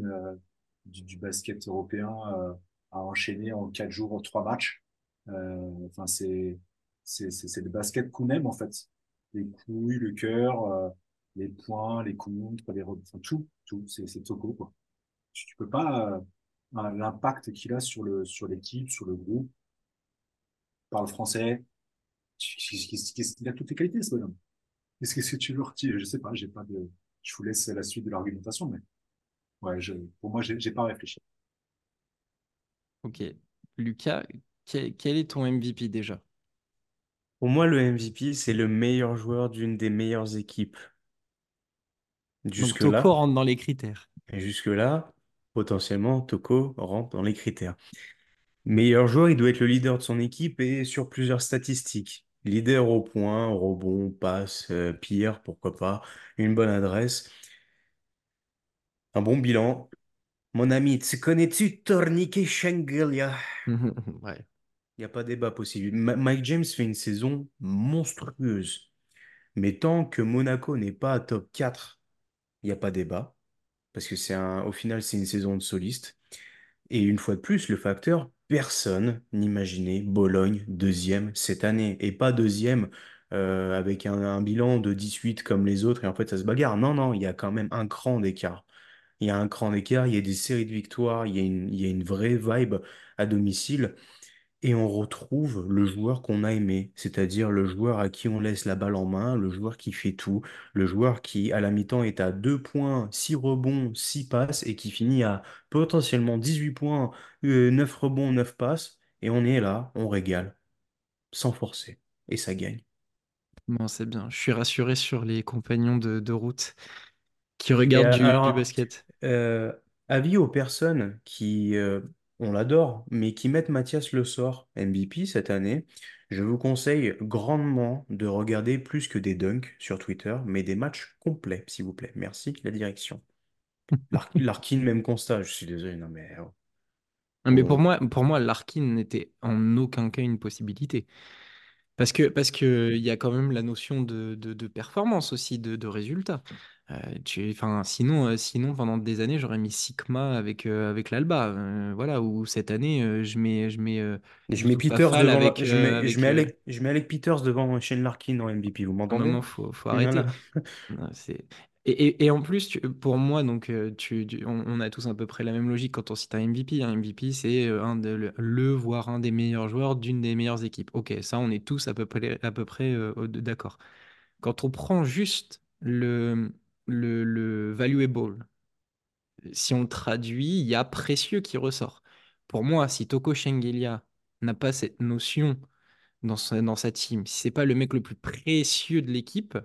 du, du basket européen euh, a enchaîné en quatre jours trois matchs. Euh, enfin, c'est c'est c'est le basket qu'on aime en fait. Les couilles, le cœur, euh, les points, les contres, les enfin, tout, tout. C'est Togo quoi. Tu, tu peux pas euh, l'impact qu'il a sur le sur l'équipe, sur le groupe. Parle français. Il a toutes les qualités ce bonhomme. Qu'est-ce que tu veux retirer? Je sais pas. J'ai pas de. Je vous laisse la suite de l'argumentation, mais ouais, je, pour moi, j'ai j'ai pas réfléchi. Ok. Lucas, quel, quel est ton MVP déjà? Pour moi, le MVP, c'est le meilleur joueur d'une des meilleures équipes. Donc, Toko rentre dans les critères. et jusque-là, potentiellement, Toko rentre dans les critères. Meilleur joueur, il doit être le leader de son équipe et sur plusieurs statistiques. Leader au point, rebond, passe, euh, pire, pourquoi pas, une bonne adresse. Un bon bilan. Mon ami, tu connais-tu Tornike Shengelia? Ouais. Il n'y a pas débat possible. Ma- Mike James fait une saison monstrueuse. Mais tant que Monaco n'est pas à top 4, il n'y a pas débat. Parce que c'est un, au final, c'est une saison de soliste. Et une fois de plus, le facteur, personne n'imaginait Bologne deuxième cette année. Et pas deuxième euh, avec un, un bilan de 18 comme les autres. Et en fait, ça se bagarre. Non, non, il y a quand même un cran d'écart. Il y a un cran d'écart, il y a des séries de victoires, il y a une, il y a une vraie vibe à domicile. Et on retrouve le joueur qu'on a aimé, c'est-à-dire le joueur à qui on laisse la balle en main, le joueur qui fait tout, le joueur qui, à la mi-temps, est à 2 points, 6 rebonds, 6 passes, et qui finit à potentiellement 18 points, euh, 9 rebonds, 9 passes. Et on est là, on régale, sans forcer. Et ça gagne. Bon, c'est bien. Je suis rassuré sur les compagnons de, de route qui regardent euh, du, basket. Euh, avis aux personnes qui, euh, on l'adore, mais qui mettent Mathias Le Sort MVP cette année, je vous conseille grandement de regarder plus que des dunks sur Twitter, mais des matchs complets, s'il vous plaît. Merci, la direction. Lar- Larkin, même constat, je suis désolé, non mais... oh, Mais pour oh. moi, pour moi, Larkin n'était en aucun cas une possibilité. Parce que, parce que il y a quand même la notion de, de, de performance aussi, de, de résultat. Euh, tu, enfin, sinon, euh, sinon, pendant des années, j'aurais mis Sigma avec, euh, avec l'Alba. Euh, voilà, ou cette année, euh, je mets, je mets euh, je mets Peters devant, avec, je euh, mets, je avec mets euh, Alec, je mets Alec Peters devant Shane Larkin en MVP, vous m'entendez? moment, faut, faut arrêter. Voilà. Non, c'est... Et, en plus, pour moi, donc, euh, tu, on, a tous à peu près la même logique quand on cite un MVP. Un MVP, c'est euh, un de, le, le, voire un des meilleurs joueurs d'une des meilleures équipes. Ok, ça, on est tous à peu près, euh, d'accord. Quand on prend juste le, le, le valuable, si on le traduit, il y a précieux qui ressort. Pour moi, si Toko Shengelia n'a pas cette notion dans sa, dans sa team, si c'est pas le mec le plus précieux de l'équipe,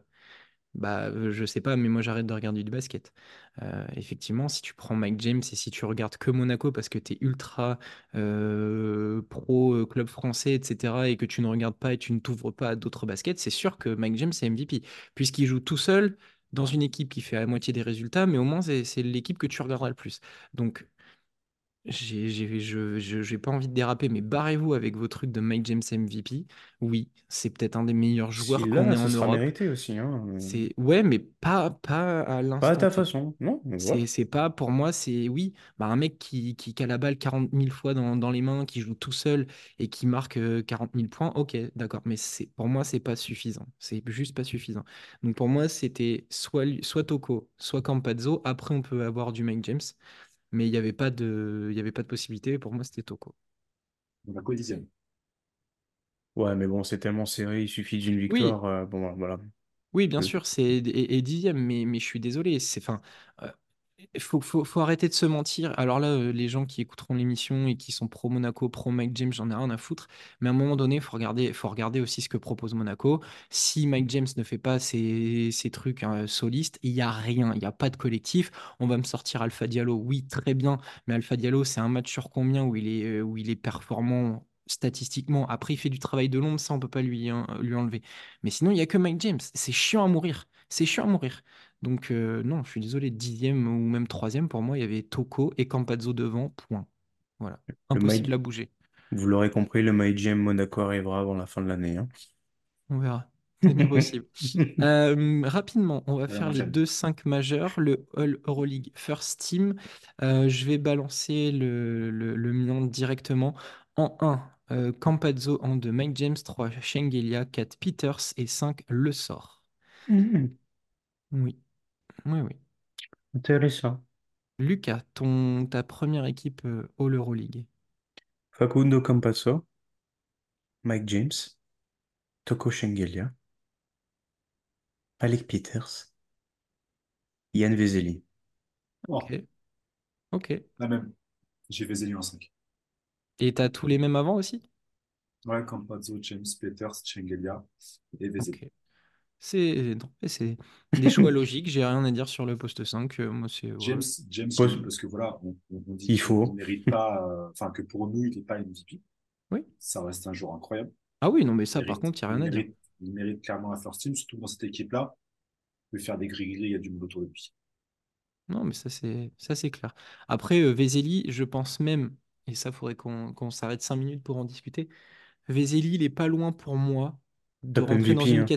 bah, euh, je sais pas, mais moi j'arrête de regarder du basket. Euh, effectivement, si tu prends Mike James et si tu regardes que Monaco parce que tu es ultra euh, pro club français, etc., et que tu ne regardes pas et tu ne t'ouvres pas à d'autres baskets, c'est sûr que Mike James est MVP, puisqu'il joue tout seul dans une équipe qui fait à moitié des résultats, mais au moins c'est c'est l'équipe que tu regarderas le plus. Donc, j'ai j'ai- je je- j'ai pas envie de déraper, mais barrez-vous avec vos trucs de Mike James MVP. Oui, c'est peut-être un des meilleurs joueurs S'il qu'on l'a, ait en Europe. mérité aussi, hein. C'est ouais, mais pas pas à Pas à l'instant ta façon, non? C'est c'est pas pour moi, c'est oui, bah un mec qui, qui, qui a la balle quarante mille fois dans, dans les mains, qui joue tout seul et qui marque euh, 40 000 points, ok, d'accord, mais c'est pour moi, c'est pas suffisant. C'est juste pas suffisant. Donc pour moi, c'était soit, soit Toko, soit Campazzo. Après, on peut avoir du Mike James, mais il n'y avait pas de, il y avait pas de possibilité. Pour moi, c'était Toko. Monaco dixième. Ouais, mais bon, c'est tellement serré, il suffit d'une Oui, victoire. euh, bon, bah, voilà. Oui, bien Le- sûr, c'est et, et dixième, mais, mais je suis désolé. C'est, enfin, euh, faut, faut, arrêter de se mentir. Alors là, euh, les gens qui écouteront l'émission et qui sont pro Monaco, pro Mike James, j'en ai rien à foutre. Mais à un moment donné, faut regarder, faut regarder aussi ce que propose Monaco. Si Mike James ne fait pas ses, trucs hein, solistes, il y a rien, il y a pas de collectif. On va me sortir Alpha Diallo, oui, très bien, mais Alpha Diallo, c'est un match sur combien où il est, euh, il performant statistiquement? Après, il fait du travail de l'ombre, ça on peut pas lui, hein, lui enlever. Mais sinon, il y a que Mike James. C'est chiant à mourir. C'est chiant à mourir. Donc, euh, non, je suis désolé, dixième ou même troisième, pour moi, il y avait Toko et Campazzo devant, point. Voilà. Le Impossible à bouger. Vous l'aurez compris, le My Jam Monaco arrivera avant la fin de l'année. hein. On verra. C'est bien possible. Euh, rapidement, on va faire les deux 5 majeurs, le All Euroleague First Team. Euh, je vais balancer le, le, le mien directement. En 1, euh, Campazzo. En 2, Mike James. 3, Shengelia. 4, Peters. Et 5, Le Sort. Mhm. Oui, oui, oui. Intéressant. Lucas, ton, ta première équipe euh, All Euroleague. Facundo Campazzo, Mike James, Toko Shengelia, Alec Peters, Yann Vezeli. Oh, Ok, ok. la même. J'ai Vezeli en 5. Et t'as tous les mêmes avant aussi? Ouais, Campazzo, James, Peters, Chengelia et Vezeli. Ok. C'est des choix logiques, j'ai rien à dire sur le poste 5. euh, moi, c'est James, voilà. Parce que voilà, on, on- on dit Il qu'il ne faut. mérite pas, euh, enfin que pour nous, il n'est pas MVP. Oui. Ça reste un joueur incroyable. Ah oui, non, mais ça, par contre, il n'y a rien à dire. il mérite clairement la first team, surtout dans cette équipe-là. Il peut faire des gris-gris, il y a du boulot autour de lui. Non, mais ça, c'est ça, c'est clair. Après, euh, Vezeli, je pense même, et ça, faudrait qu'on qu'on s'arrête cinq minutes pour en discuter. Vezeli, il est pas loin pour moi de Top rentrer dans une hein.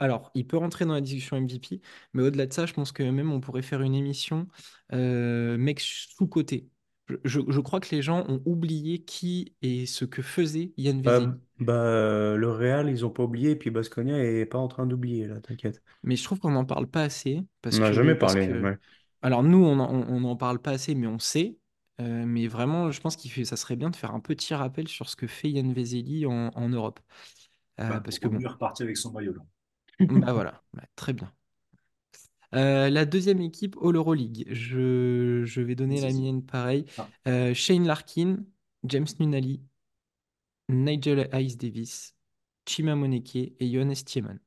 Alors, il peut rentrer dans la discussion MVP, mais au-delà de ça, je pense que même on pourrait faire une émission euh, mec sous-coté. Je, je- je crois que les gens ont oublié qui et ce que faisait Yann Bah, bah, euh, le Real, ils ont pas oublié, et puis Baskonia est pas en train d'oublier, là, t'inquiète. Mais je trouve qu'on n'en parle pas assez On parce n'a que, jamais parce parlé, que... ouais. Alors nous, on n'en on, parle pas assez, mais on sait. Euh, mais vraiment, je pense qu'il fait, ça serait bien de faire un petit rappel sur ce que fait Yann Vezeli en, en Europe. Euh, Bah, parce que bon, est reparti avec son maillot bah voilà, Bah, très bien. Euh, la deuxième équipe, All Euroleague. Je, je vais donner la mienne pareil. Ah, Euh, Shane Larkin, James Nunnally, Nigel Ice Davis, Chima Moneke et Johannes Thiemann.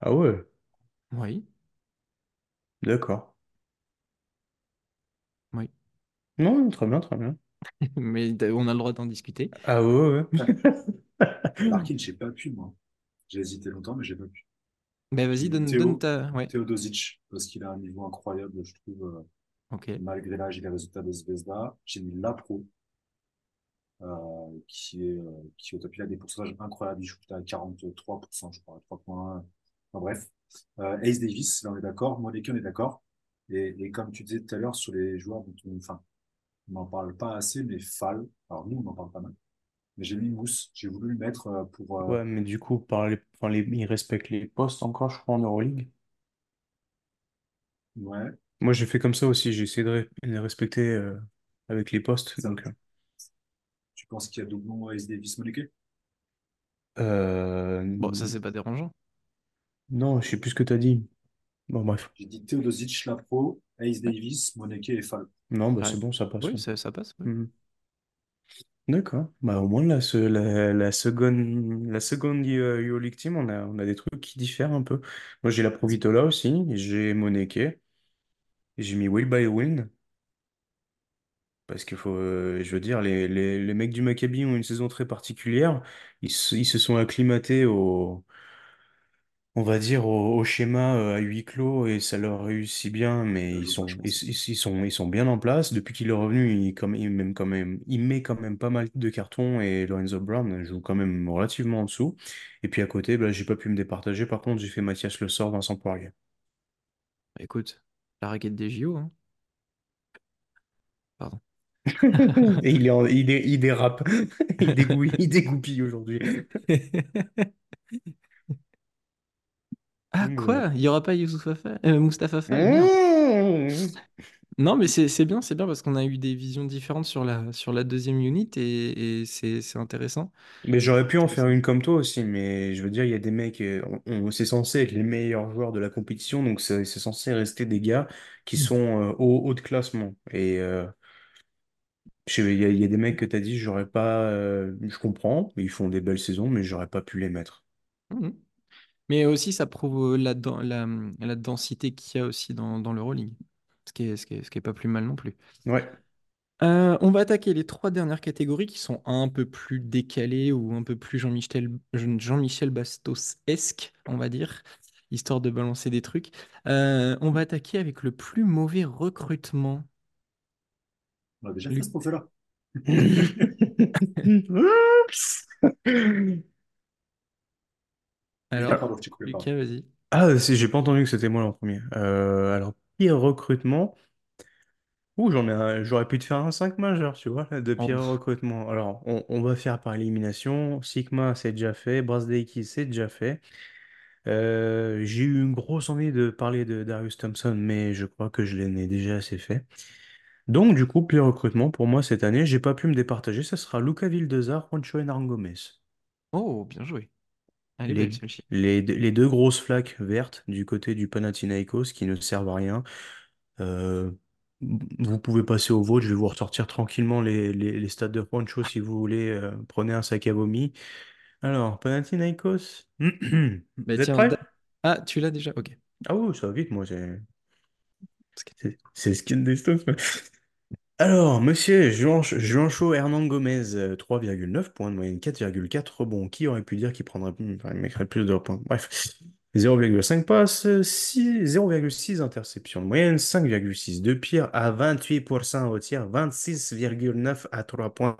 Ah ouais, Oui, d'accord. oui. Non, très bien, très bien. Mais on a le droit d'en discuter. Ah ouais, ouais. Larkin, j'ai pas pu, moi. J'ai hésité longtemps, mais j'ai pas pu. Ben J'ai vas-y, donne, donne Théo, ta... Ouais, Teodosic, parce qu'il a un niveau incroyable, je trouve, euh, ok. malgré l'âge et les résultats de Zvezda. J'ai mis Lapro, euh, qui est, euh, qui au top. Il a des pourcentages incroyables. Il shoot à 43%, je crois, 3 Enfin, bref. Euh, Ace Davis, là, on est d'accord. Moneke, on est d'accord. Et, et comme tu disais tout à l'heure sur les joueurs dont on, enfin, on n'en parle pas assez, mais Fall. Alors, nous, on en parle pas mal. Mais j'ai mis Mousse. J'ai voulu le mettre euh, pour, euh, Ouais, mais du coup, par les, enfin, les, ils respectent les postes encore, je crois, en Euroleague. ouais, Moi, j'ai fait comme ça aussi, j'ai essayé de ré- les respecter euh, avec les postes. ça. Donc, Tu penses qu'il y a doublon Ace Davis, Moneke? euh, Bon, ça, c'est pas dérangeant. non, je sais plus ce que tu as dit. Bon, bref. J'ai dit Teodosic, Lapro, Ace Davis, Moneke et Fall. Non, bah, ouais. c'est bon, ça passe. Oui, ouais. ça, ça passe. ouais. Mhm. D'accord. Bah, au moins, la, la, la seconde, la seconde euh, Team, on a, on a des trucs qui diffèrent un peu. Moi, j'ai la. Provitola aussi, j'ai Moneke, j'ai mis Will by Win. Parce qu'il faut, euh, je veux dire, les, les, les mecs du Maccabi ont une saison très particulière. Ils, ils se sont acclimatés au, on va dire, au, au schéma euh, à huis clos et ça leur réussit bien, mais Ça ils sont, ils, ça. ils- ils sont, ils sont bien en place. Depuis qu'il est revenu, il, comme, il, même, quand même, il met quand même pas mal de cartons et Lorenzo Brown joue quand même relativement en dessous. Et puis à côté, bah, j'ai pas pu me départager. Par contre, j'ai fait Mathias Le Sort, Vincent Poirier. Écoute, la raquette des JO, hein. Pardon. Et il est en- il, dé- il dérape, il dégouille, il dégoupille aujourd'hui. Ah, Donc, voilà. quoi? Il y aura pas Youssouf Fall euh, Fall, merde. Mmh. Non, mais c'est c'est bien, c'est bien parce qu'on a eu des visions différentes sur la, sur la deuxième unit et, et c'est c'est intéressant. Mais j'aurais pu en faire une comme toi aussi, mais je veux dire, il y a des mecs, euh, on- on- c'est censé être les meilleurs joueurs de la compétition, donc c'est c'est censé rester des gars qui sont euh, au haut de classement. Et euh, je sais, il y a, il y a des mecs que tu as dit, j'aurais pas, euh, je comprends, ils font des belles saisons, mais j'aurais pas pu les mettre. Mhm. Mais aussi, ça prouve euh, la, la, la densité qu'il y a aussi dans, dans l'Euroleague. Ce qui est, ce qui est, ce qui est pas plus mal non plus. Ouais. Euh, on va attaquer les trois dernières catégories qui sont un peu plus décalées ou un peu plus Jean-Michel Jean-Michel Bastos-esque, on va dire, histoire de balancer des trucs. Euh, on va attaquer avec le plus mauvais recrutement. On a déjà fait ce. Vas-y, Alors, pardon, je t'ai coupé, pardon. Lucas, vas-y. Ah, si, j'ai pas entendu que c'était moi en premier. Euh, alors, pire recrutement. Ouh, j'en ai un- j'aurais pu te faire un 5 majeur, tu vois, là, de Oh, pire recrutement. Alors, on, on va faire par élimination. Sigma, c'est déjà fait. Brasdeiki, c'est déjà fait. Euh, j'ai eu une grosse envie de parler de Darius Thompson, mais je crois que je l'ai déjà assez fait. Donc, du coup, pire recrutement pour moi cette année, j'ai pas pu me départager. Ça sera Luca Vildezar, Juancho Gomez. oh, bien joué. Elle belle Les, celle-ci. les, les deux grosses flaques vertes du côté du Panathinaikos qui ne servent à rien. Euh, vous pouvez passer au vote, je vais vous ressortir tranquillement les, les, stats de Juancho si vous voulez. euh, prenez un sac à vomi. Alors, Panathinaikos, Bah vous êtes tiens, da- prêts? ah, tu l'as déjà? Ok. Ah oui, ça va vite, moi, c'est skin des stuff. Alors, monsieur Juan- Juancho Hernan Gomez, euh, 3,9 points de moyenne, 4,4 rebonds. Qui aurait pu dire qu'il prendrait, enfin, il mettrait plus de points? Bref. zéro virgule cinq passes, six- zéro virgule six interceptions de moyenne, cinq virgule six de pire à 28% au tir, vingt-six virgule neuf à 3 points.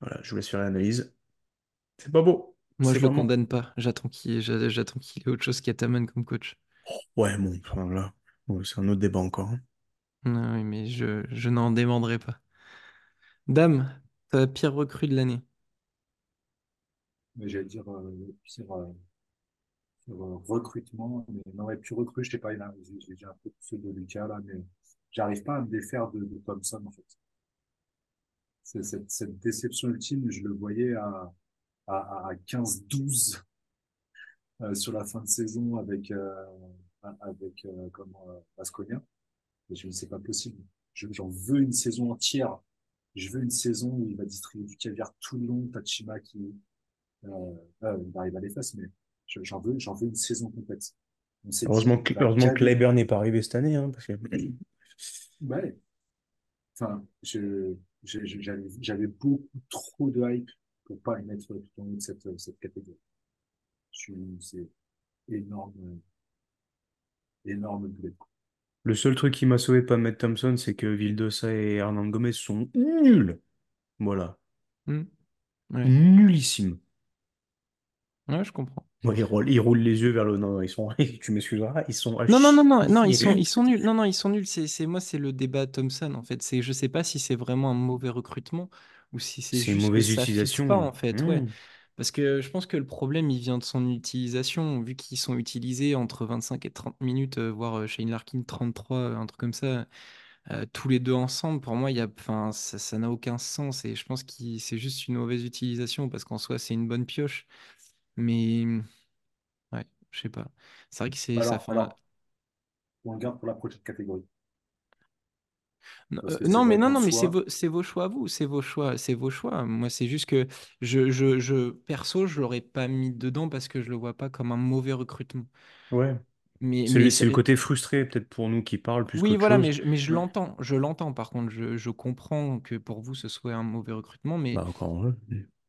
Voilà, je vous laisse faire l'analyse. C'est pas beau. Moi, C'est je le vraiment. condamne pas. J'attends qu'il j'a- j'attends qu'il ait autre chose qu'Ataman comme coach. Ouais, bon, enfin, là, ouais, c'est un autre débat encore. hein. Ah oui, mais je, je n'en démordrai pas. Dame, ta pire recrue de l'année. J'allais dire, euh, euh, euh, recrutement, mais non, ouais, puis recrue, je sais pas, j'ai un peu ceux de Lucas là, mais j'arrive pas à me défaire de, de Thompson en fait. C'est cette, cette déception ultime, je le voyais à, à, à 15-12 euh, sur la fin de saison avec, euh, avec comment. Et je me dis, c'est pas possible. Je- J'en veux une saison entière. Je veux une saison où il va distribuer du caviar tout le long, Tachima qui, euh, euh, il arrive à les fesses, mais je- j'en veux, j'en veux une saison complète. Dit, Heureusement que, va heureusement que n'est pas arrivé cette année, hein, parce que Ouais. Enfin, je, j'avais, beaucoup trop de hype pour pas le mettre tout en haut de cette, cette catégorie. C'est énorme, énorme boulet. Le seul truc qui m'a sauvé de pas mettre Thompson, c'est que Vildosa et Hernan Gomez sont nuls. Voilà. Hmm, Ouais. Nullissime. Ouais, je comprends. Ils roulent, ils roulent les yeux vers le. Non, ils sont. Tu m'excuseras, ils sont Non, non, non, non, non, ils sont, ils sont nuls. Non, non, ils sont nuls. C'est, moi, c'est le débat Thompson, en fait. C'est, je sais pas si c'est vraiment un mauvais recrutement ou si c'est C'est une mauvaise fit pas, utilisation. en fait. Ouais. Parce que je pense que le problème, il vient de son utilisation. Vu qu'ils sont utilisés entre 25 et 30 minutes, euh, voire euh, Shane Larkin 33, euh, un truc comme ça, tous les deux ensemble, pour moi, il y a, enfin, ça, n'a aucun sens. Et je pense que c'est juste une mauvaise utilisation parce qu'en soi, c'est une bonne pioche. Mais, ouais, je sais pas. C'est vrai que c'est, ça fait on le garde pour la prochaine catégorie. Non, euh, mais non, non, mais c'est vos, c'est vos choix à vous, c'est vos choix, c'est vos choix. Moi, c'est juste que je, je, je, perso, je l'aurais pas mis dedans parce que je le vois pas comme un mauvais recrutement. Ouais. Mais, C'est mais c'est le côté frustré, peut-être pour nous, qui parle plus oui, voilà, mais je, mais je l'entends, je l'entends. Par contre, je, je comprends que pour vous, ce soit un mauvais recrutement, mais Bah, encore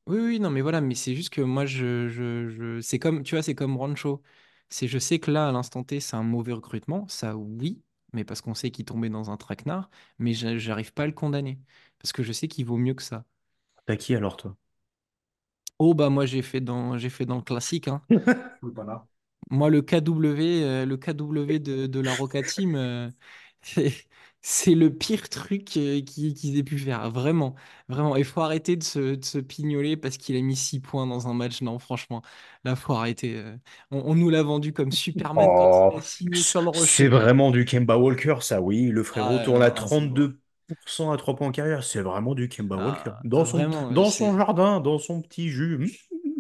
oui, oui, non, mais voilà, mais c'est juste que moi, je, je, je... c'est comme, tu vois, c'est comme Rancho. C'est, je sais que là, à l'instant T, c'est un mauvais recrutement, ça oui, mais parce qu'on sait qu'il tombait dans un traquenard, mais j'a- j'arrive pas à le condamner parce que je sais qu'il vaut mieux que ça. T'as qui alors, toi? Oh bah moi j'ai fait dans j'ai fait dans le classique hein. Moi le KW euh, le KW de, de la Roca Team euh, c'est le pire truc euh, qui- qu'ils aient pu faire vraiment vraiment il faut arrêter de se, de se pignoler parce qu'il a mis 6 points dans un match non franchement là faut arrêter euh. on, on nous l'a vendu comme Superman quand il Oh, a signé c- sur le c'est Rocher vraiment du Kemba Walker, ça, oui. Le frérot ah tourne à non c'est bon 32% à 3 points en carrière. C'est vraiment du Kemba Walker. ah, Dans son, vraiment euh, dans son c'est jardin, dans son petit jus.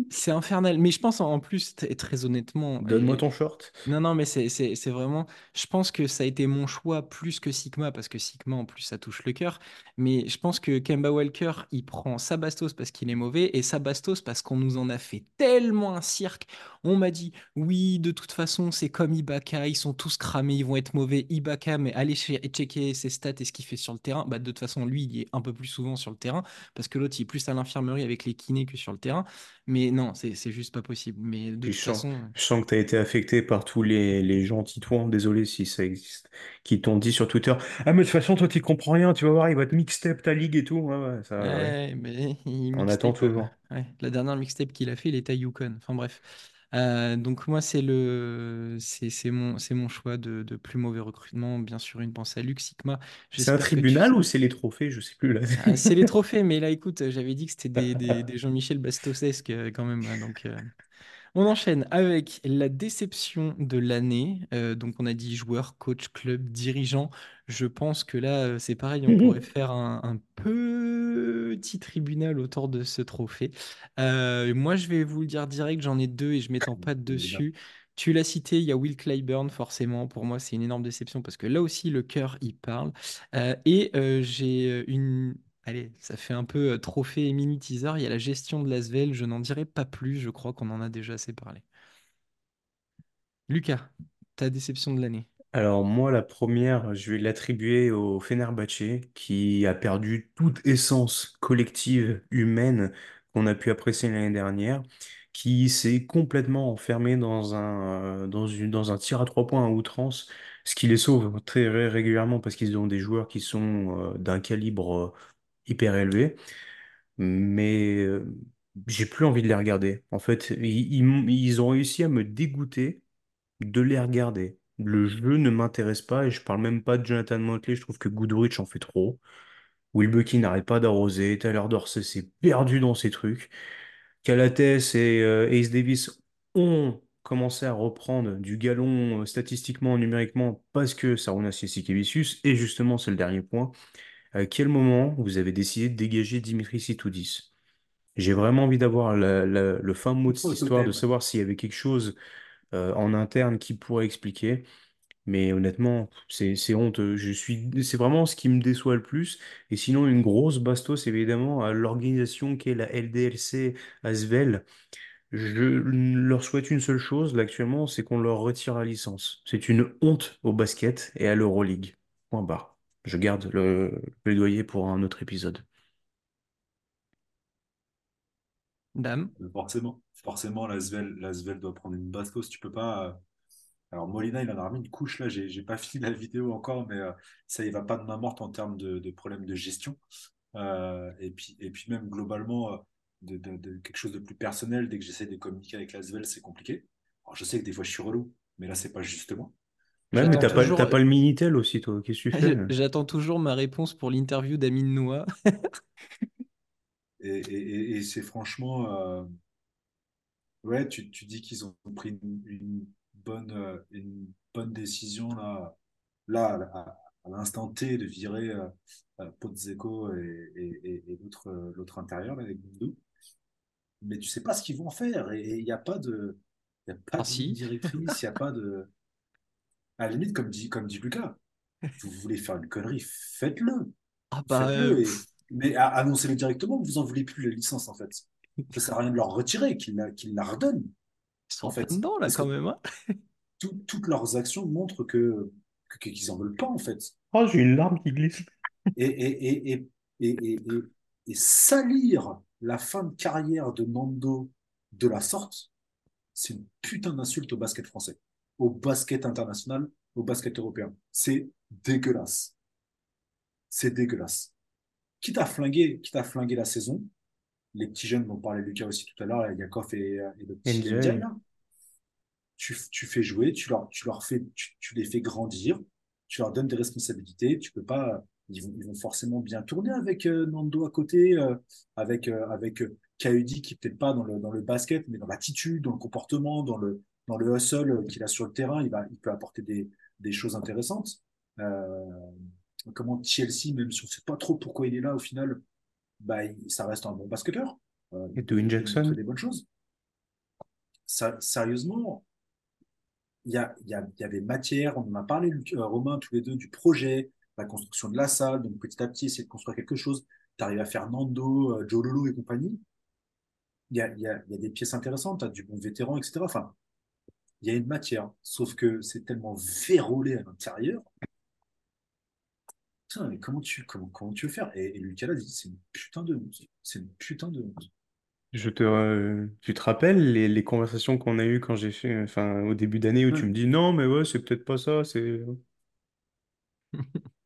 C'est infernal mais je pense en plus t- très honnêtement Donne-moi et, ton short. Non, non, mais c'est c'est- c'est vraiment. Je pense que ça a été mon choix plus que Sigma, parce que Sigma, en plus, ça touche le cœur. Mais je pense que Kemba Walker, il prend Sabastos parce qu'il est mauvais et Sabastos parce qu'on nous en a fait tellement un cirque. On m'a dit, oui, de toute façon, c'est comme Ibaka, ils sont tous cramés, ils vont être mauvais. Ibaka, mais allez che- checker ses stats et ce qu'il fait sur le terrain. Bah, de toute façon, lui, il est un peu plus souvent sur le terrain parce que l'autre, il est plus à l'infirmerie avec les kinés que sur le terrain. Mais non, c'est juste pas possible. Mais de Puis je toute sens, façon. je sens que tu as été affecté par tous les, les gens titouans, désolé si ça existe, qui t'ont dit sur Twitter, Ah, mais de toute façon, toi, tu comprends rien, tu vas voir, il va te mixtape ta ligue et tout. Ouais, ouais, ça, ouais. Mais il On attend euh, toujours. La dernière mixtape qu'il a fait, il était à Yukon. Enfin bref. Euh, donc moi, c'est le, c'est c'est mon, c'est mon choix de, de plus mauvais recrutement. Bien sûr, une pensée à Luc Sigma. C'est un tu. tribunal ou c'est les trophées? Je sais plus là. Ah, c'est les trophées, mais là, écoute, j'avais dit que c'était des, des, des Jean-Michel Bastosesque euh, quand même. hein, donc, euh, on enchaîne avec la déception de l'année. Euh, donc, on a dit joueur, coach, club, dirigeant. Je pense que là, euh, c'est pareil, on pourrait faire un, un petit tribunal autour de ce trophée. Euh, moi, je vais vous le dire direct, j'en ai deux et je m'étends pas dessus. Tu l'as cité, il y a Will Clyburn, forcément. Pour moi, c'est une énorme déception parce que là aussi, le cœur, il parle. Euh, et euh, j'ai une. Allez, ça fait un peu euh, trophée et mini teaser. Il y a la gestion de l'Asvel. Je n'en dirai pas plus. Je crois qu'on en a déjà assez parlé. Lucas, ta déception de l'année. Alors moi, la première, je vais l'attribuer au Fenerbahçe qui a perdu toute essence collective humaine qu'on a pu apprécier l'année dernière, qui s'est complètement enfermé dans un, euh, dans une, dans un tir à trois points à outrance, ce qui les sauve très ré- régulièrement parce qu'ils ont des joueurs qui sont euh, d'un calibre hyper élevé. Mais euh, j'ai plus envie de les regarder. En fait, ils, ont réussi à me dégoûter de les regarder. Le jeu ne m'intéresse pas et je parle même pas de Jonathan Motley, je trouve que Goodrich en fait trop. Bucky n'arrête pas d'arroser, Tyler Dorsey s'est perdu dans ses trucs. Calates et euh, Ace Davis ont commencé à reprendre du galon euh, statistiquement, numériquement, parce que Sarunas Jasikevičius, et justement, c'est le dernier point. À quel moment vous avez décidé de dégager Dimitri Sitoudis? J'ai vraiment envie d'avoir le fin mot de cette Trop histoire, de savoir s'il y avait quelque chose euh, en interne qui pourrait expliquer. Mais honnêtement, c'est c'est honteux. Je suis, c'est vraiment ce qui me déçoit le plus. Et sinon, une grosse bastos, évidemment, à l'organisation qu'est la LDLC Asvel. Je leur souhaite une seule chose, là, actuellement, c'est qu'on leur retire la licence. C'est une honte au basket et à l'Euroleague. Point barre. Je garde le plaidoyer pour un autre épisode. Dame. Forcément, forcément, l'Asvel, l'Asvel doit prendre une bastos. Tu peux pas. euh, Alors, Molina, il en a remis une couche là. J'ai pas fini la vidéo encore, mais euh, ça, il va pas de main morte en termes de, de problèmes de gestion. Euh, et puis, et puis même globalement, de, de- de quelque chose de plus personnel, dès que j'essaie de communiquer avec l'Asvel, c'est compliqué. Alors, je sais que des fois, je suis relou, mais là, c'est pas justement. Ouais, mais t'as pas, Euh, toujours, t'as pas le Minitel aussi, toi. Qu'est-ce que tu fais? j'attends toujours ma réponse pour l'interview d'Amine Noah. et et- c'est franchement. euh, Ouais, tu, tu dis qu'ils ont pris une, une bonne, euh, une bonne décision là, là à, à l'instant T de virer euh, euh, et, et, et- et l'autre euh, l'autre intérieur là, avec Boudou. Mais tu sais pas ce qu'ils vont faire et il n'y a pas de, il y a pas Ah de si. directrice, il n'y a pas de. À la limite, comme dit, comme dit Lucas, vous voulez faire une connerie, faites-le, Ah bah, euh, faites-le. Et, pff, mais annoncez-le directement que vous en voulez plus la licence en fait. Ça sert à rien de leur retirer, qu'ils la, qu'ils la redonnent ils sont en fait. dedans là quand même. hein. tout- toutes leurs actions montrent que, que- qu'ils en veulent pas, en fait. Oh, j'ai une larme qui glisse. Et, et, et, et, et, et, et- et salir la fin de carrière de Nando de la sorte, c'est une putain d'insulte au basket français, au basket international, au basket européen. C'est dégueulasse. C'est dégueulasse. Quitte à flinguer, quitte à flinguer la saison, les petits jeunes dont parlait Lucas aussi tout à l'heure, Yakov et, et le petit tu, tu fais jouer, tu leur, tu leur fais, tu, tu les fais grandir, tu leur donnes des responsabilités. Tu peux pas, ils vont, ils vont forcément bien tourner avec euh, Nando à côté, euh, avec euh, avec euh, Kaudi qui peut-être pas dans le dans le basket, mais dans l'attitude, dans le comportement, dans le dans le hustle qu'il a sur le terrain, il va, il peut apporter des des choses intéressantes. Euh, comment Chelsea, même si on sait pas trop pourquoi il est là au final, bah il- ça reste un bon basketteur. Euh, Et il Dwayne il peut nous montrer Jackson? des bonnes choses. Ça, sérieusement, il y, a, il y, a, il y avait matière, on en a parlé, euh, Romain, tous les deux, du projet, la construction de la salle, donc petit à petit, essayer de construire quelque chose. Tu arrives à faire Nando, euh, Joe Lolo et compagnie. Il y a, il il y a des pièces intéressantes, tu as du bon vétéran, etc. Enfin, il y a une matière, sauf que c'est tellement vérolé à l'intérieur. Putain, mais comment tu, comment, comment tu veux faire? Et, et Lucas l'a dit, c'est une putain de honte. C'est une putain de honte. Je te, euh, tu te rappelles les, les conversations qu'on a eues quand j'ai fait, enfin, au début d'année où tu me dis non, mais ouais, c'est peut-être pas ça, c'est.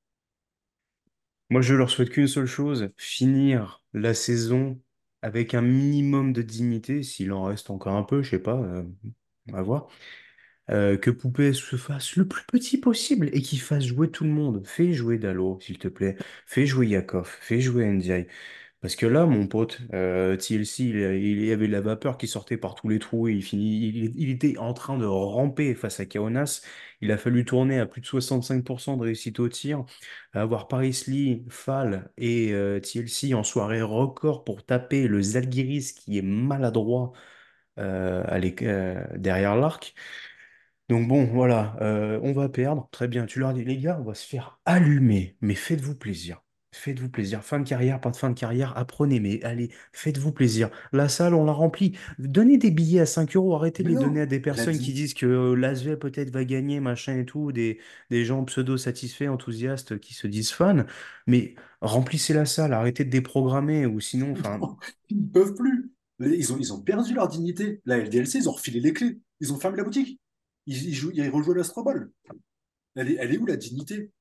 Moi, je leur souhaite qu'une seule chose, finir la saison avec un minimum de dignité, s'il en reste encore un peu, je sais pas, euh, on va voir. Euh, que Poupée se fasse le plus petit possible et qu'il fasse jouer tout le monde. Fais jouer Dalo, s'il te plaît. Fais jouer Yakov. Fais jouer Ndiaye. Parce que là, mon pote, euh, TLC, il, y avait de la vapeur qui sortait par tous les trous et il, finit, il, était en train de ramper face à Kaunas. Il a fallu tourner à plus de 65% de réussite au tir, avoir Paris Lee, Fall et euh, TLC en soirée record pour taper le Zalgiris qui est maladroit à l'é- euh, derrière l'arc. Donc bon, voilà, euh, on va perdre. Très bien, tu leur dis, les gars, on va se faire allumer, mais faites-vous plaisir. Faites-vous plaisir. Fin de carrière, pas de fin de carrière, apprenez, mais allez, faites-vous plaisir. La salle, on la remplit. Donnez des billets à 5 euros, arrêtez de les donner à des personnes qui disent que euh, l'ASvel peut-être va gagner, machin et tout, des, des gens pseudo-satisfaits, enthousiastes qui se disent fans, mais remplissez la salle, arrêtez de déprogrammer, ou sinon, enfin, ils ne peuvent plus. Ils ont, ils ont perdu leur dignité. La LDLC, ils ont refilé les clés. Ils ont fermé la boutique. Ils, ils, jouent, ils rejouent l'Astroball. Elle est, elle est où la dignité?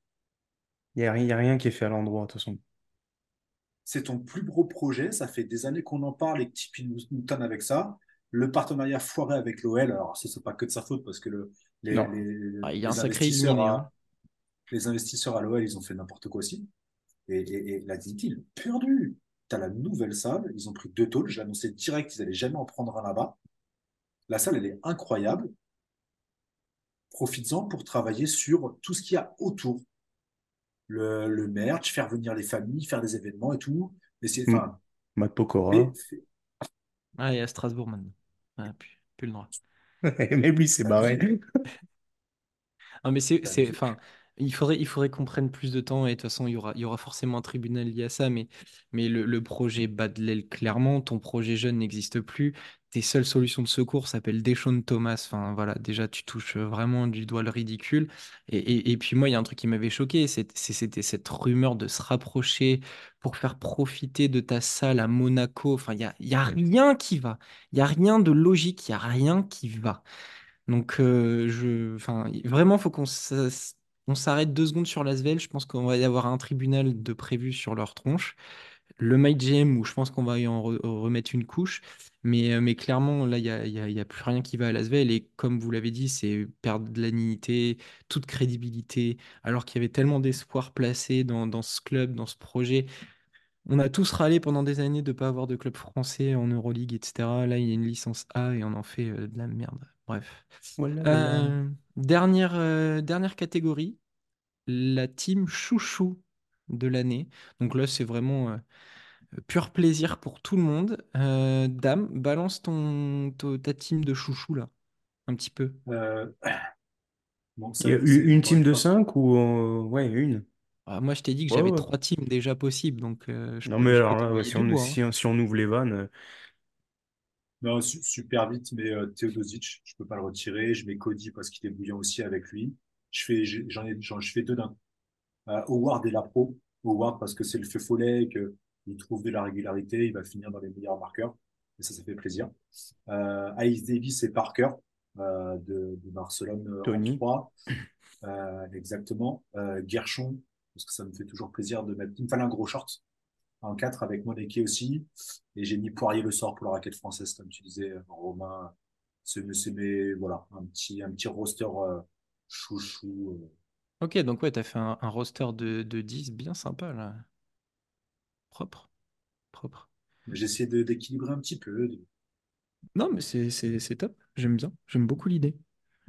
Il n'y a, rien qui est fait à l'endroit, de toute façon. C'est ton plus gros projet. Ça fait des années qu'on en parle et que Tipeee nous, nous tonne avec ça. Le partenariat foiré avec l'OL. Alors, ça, c'est pas que de sa faute parce que le, les, Non. les, Ah, il y a un sacré investisseurs illuminé. hein. à, les investisseurs à l'OL, ils ont fait n'importe quoi aussi. Et, et, et la dignité, ils l'ont perdu. Tu as la nouvelle salle. Ils ont pris deux tôles. J'ai annoncé direct qu'ils allaient jamais en prendre un là-bas. La salle, elle est incroyable. Profites-en pour travailler sur tout ce qu'il y a autour. Le, le merch, faire venir les familles, faire des événements et tout. Mais c'est, Mm. enfin, Matt Pokora. fais- Ah, et à Strasbourg maintenant. Ah, plus, plus le droit. Même lui, c'est barré. Non, mais c'est, enfin, il faudrait, il faudrait qu'on prenne plus de temps et de toute façon, il y aura, il y aura forcément un tribunal lié à ça, mais, mais le, le projet bat de l'aile clairement, ton projet jeune n'existe plus, tes seules solutions de secours s'appellent Deshaun Thomas, enfin voilà, déjà tu touches vraiment du doigt le ridicule. Et, et, et puis moi, il y a un truc qui m'avait choqué, c'était cette rumeur de se rapprocher pour faire profiter de ta salle à Monaco, enfin, il y a, y a rien qui va, il y a rien de logique, il y a rien qui va. Donc, euh, je, enfin, vraiment, faut qu'on on s'arrête deux secondes sur l'Asvel. Je pense qu'on va y avoir un tribunal de prévu sur leur tronche. Le MyGM, où je pense qu'on va y en re- remettre une couche. Mais, euh, clairement, là, il n'y a, a, plus rien qui va à l'Asvel. Et comme vous l'avez dit, c'est perdre de la dignité, toute crédibilité, alors qu'il y avait tellement d'espoir placé dans, dans ce club, dans ce projet. On a tous râlé pendant des années de ne pas avoir de club français en Euroleague, etc. Là, il y a une licence A et on en fait euh, de la merde. Bref. Voilà, voilà. Euh, dernière, euh, dernière catégorie, la team chouchou de l'année. Donc là, c'est vraiment euh, pur plaisir pour tout le monde. Euh, Dame, balance ton, to- ta team de chouchou là, un petit peu. Euh, bon, Il y a une team de fois. 5 ou... euh, Ouais, une. Ah, moi, je t'ai dit que Ouais, j'avais ouais. trois teams déjà possibles, donc euh, je Non, peux, mais je alors peux là, ouais, t'envoyer si on, bois. hein. si, si on ouvre les vannes... Non, su- super vite, mais euh, Teodosic, je peux pas le retirer. Je mets Cody parce qu'il est bouillant aussi avec lui. Je fais, j'en ai, j'en, je fais deux d'un coup. Euh, Howard et la pro. Howard parce que c'est le feu follet, que il trouve de la régularité, il va finir dans les meilleurs marqueurs. Et ça, ça fait plaisir. Euh, Ice Davis et Parker euh, de, de Barcelone euh, en Tony. 3. Euh, exactement. Euh, Gershon, parce que ça me fait toujours plaisir de mettre. Il me fallait un gros short en 4 avec Moneke aussi. Et j'ai mis Poirier le sort pour la raquette française, comme tu disais, Romain. C'est mes, voilà, un petit, un petit roster euh, chouchou. euh. Ok, donc ouais, t'as fait un, un roster de, de 10 bien sympa là. Propre, propre. De- d'équilibrer un petit peu. de- Non, mais c'est top. J'aime bien. J'aime beaucoup l'idée.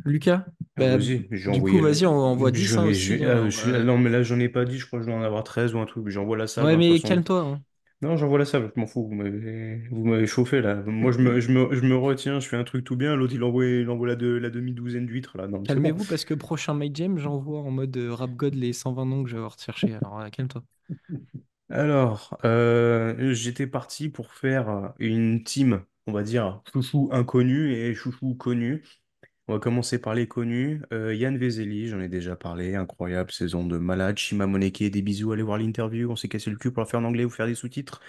Lucas, Ah, bah, vas-y, j'ai du coup, vas-y, on envoie 10 Je hein, aussi. ah, on je- ah, non, mais là, j'en ai pas dit, je crois que je dois en avoir 13 ou un truc. J'envoie la salle, Ouais, hein, de toute mais façon. calme-toi. hein. Non, j'envoie la salle, je m'en fous, vous m'avez vous m'avez chauffé, là. Moi, je me, je me, je me retiens, je fais un truc tout bien, l'autre, il envoie, il envoie la, de- la demi-douzaine d'huîtres, là. Non, mais c'est bon. Calmez-vous parce que prochain My Jam, j'envoie en mode euh, Rap God les 120 noms que je vais avoir cherché. Alors, euh, calme-toi. Alors, euh, j'étais parti pour faire une team, on va dire, chouchou inconnu et chouchou connu. On va commencer par les connus. Euh, Yann Vezeli, j'en ai déjà parlé, incroyable saison de malade. Shima Moneke, des bisous, allez voir l'interview. On s'est cassé le cul pour la faire en anglais ou faire des sous-titres.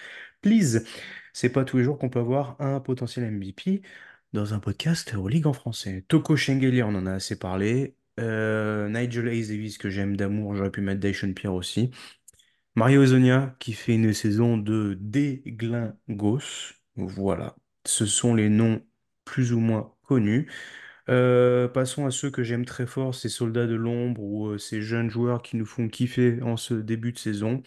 Please, c'est pas tous les jours qu'on peut avoir un potentiel MVP dans un podcast Euroleague en français. Toko Shengelia, on en a assez parlé. Euh, Nigel Hayes Davis, que j'aime d'amour, j'aurais pu mettre Dyson Pierre aussi. Mario Hezonja, qui fait une saison de déglingos. Voilà, ce sont les noms plus ou moins connus. Euh, passons à ceux que j'aime très fort, ces soldats de l'ombre ou euh, ces jeunes joueurs qui nous font kiffer en ce début de saison.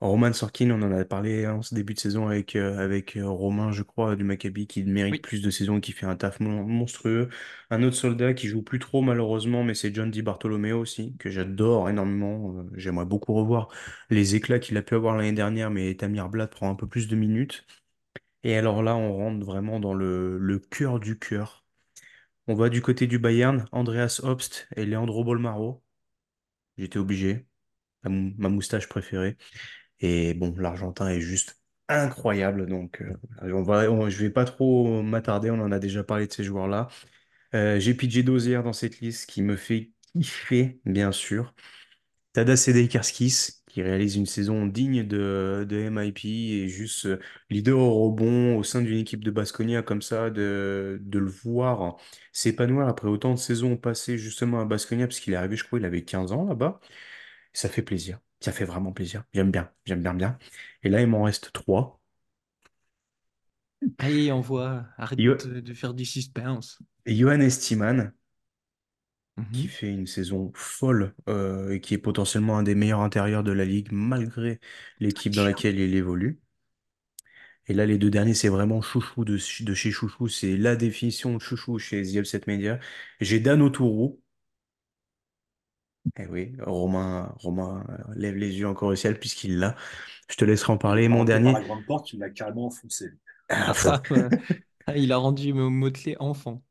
Roman Sorkin, on en a parlé en ce début de saison avec, euh, avec Romain, je crois, du Maccabi, qui mérite Oui. plus de saison et qui fait un taf mon- monstrueux. Un autre soldat qui joue plus trop malheureusement, mais c'est John Di Bartolomeo aussi, que j'adore énormément. J'aimerais beaucoup revoir les éclats qu'il a pu avoir l'année dernière, mais Tamir Blatt prend un peu plus de minutes. Et alors là, on rentre vraiment dans le, le cœur du cœur. On va du côté du Bayern, Andreas Obst et Leandro Bolmaro. J'étais obligé, ma, mou- ma moustache préférée. Et bon, l'Argentin est juste incroyable. Donc, euh, on- je vais pas trop m'attarder. On en a déjà parlé de ces joueurs-là. Euh, j'ai PJ Dozier dans cette liste qui me fait kiffer, bien sûr. Tadas Sedekerskis, qui réalise une saison digne de, de MIP et juste euh, leader au rebond au sein d'une équipe de Basconia comme ça, de, de le voir s'épanouir après autant de saisons passées justement à Basconia, parce qu'il est arrivé, je crois, il avait 15 ans là-bas. Ça fait plaisir. Ça fait vraiment plaisir. J'aime bien. J'aime bien, bien. Et là, il m'en reste trois. Allez, envoie. Arrête Yo- de, de faire du suspense. Johan Estiman, qui Mhm. fait une saison folle euh, et qui est potentiellement un des meilleurs intérieurs de la ligue, malgré l'équipe dans laquelle il évolue. Et là, les deux derniers, c'est vraiment chouchou de, de chez chouchou. C'est la définition de chouchou chez The Upset Media. J'ai Dan Autourou. Eh oui, Romain, Romain euh, lève les yeux encore au ciel puisqu'il l'a. Je te laisserai en parler. mon par dernier, la grande porte, il l'a carrément enfoncé. ah, Ah. Ah, il a rendu Mo- Motley enfant.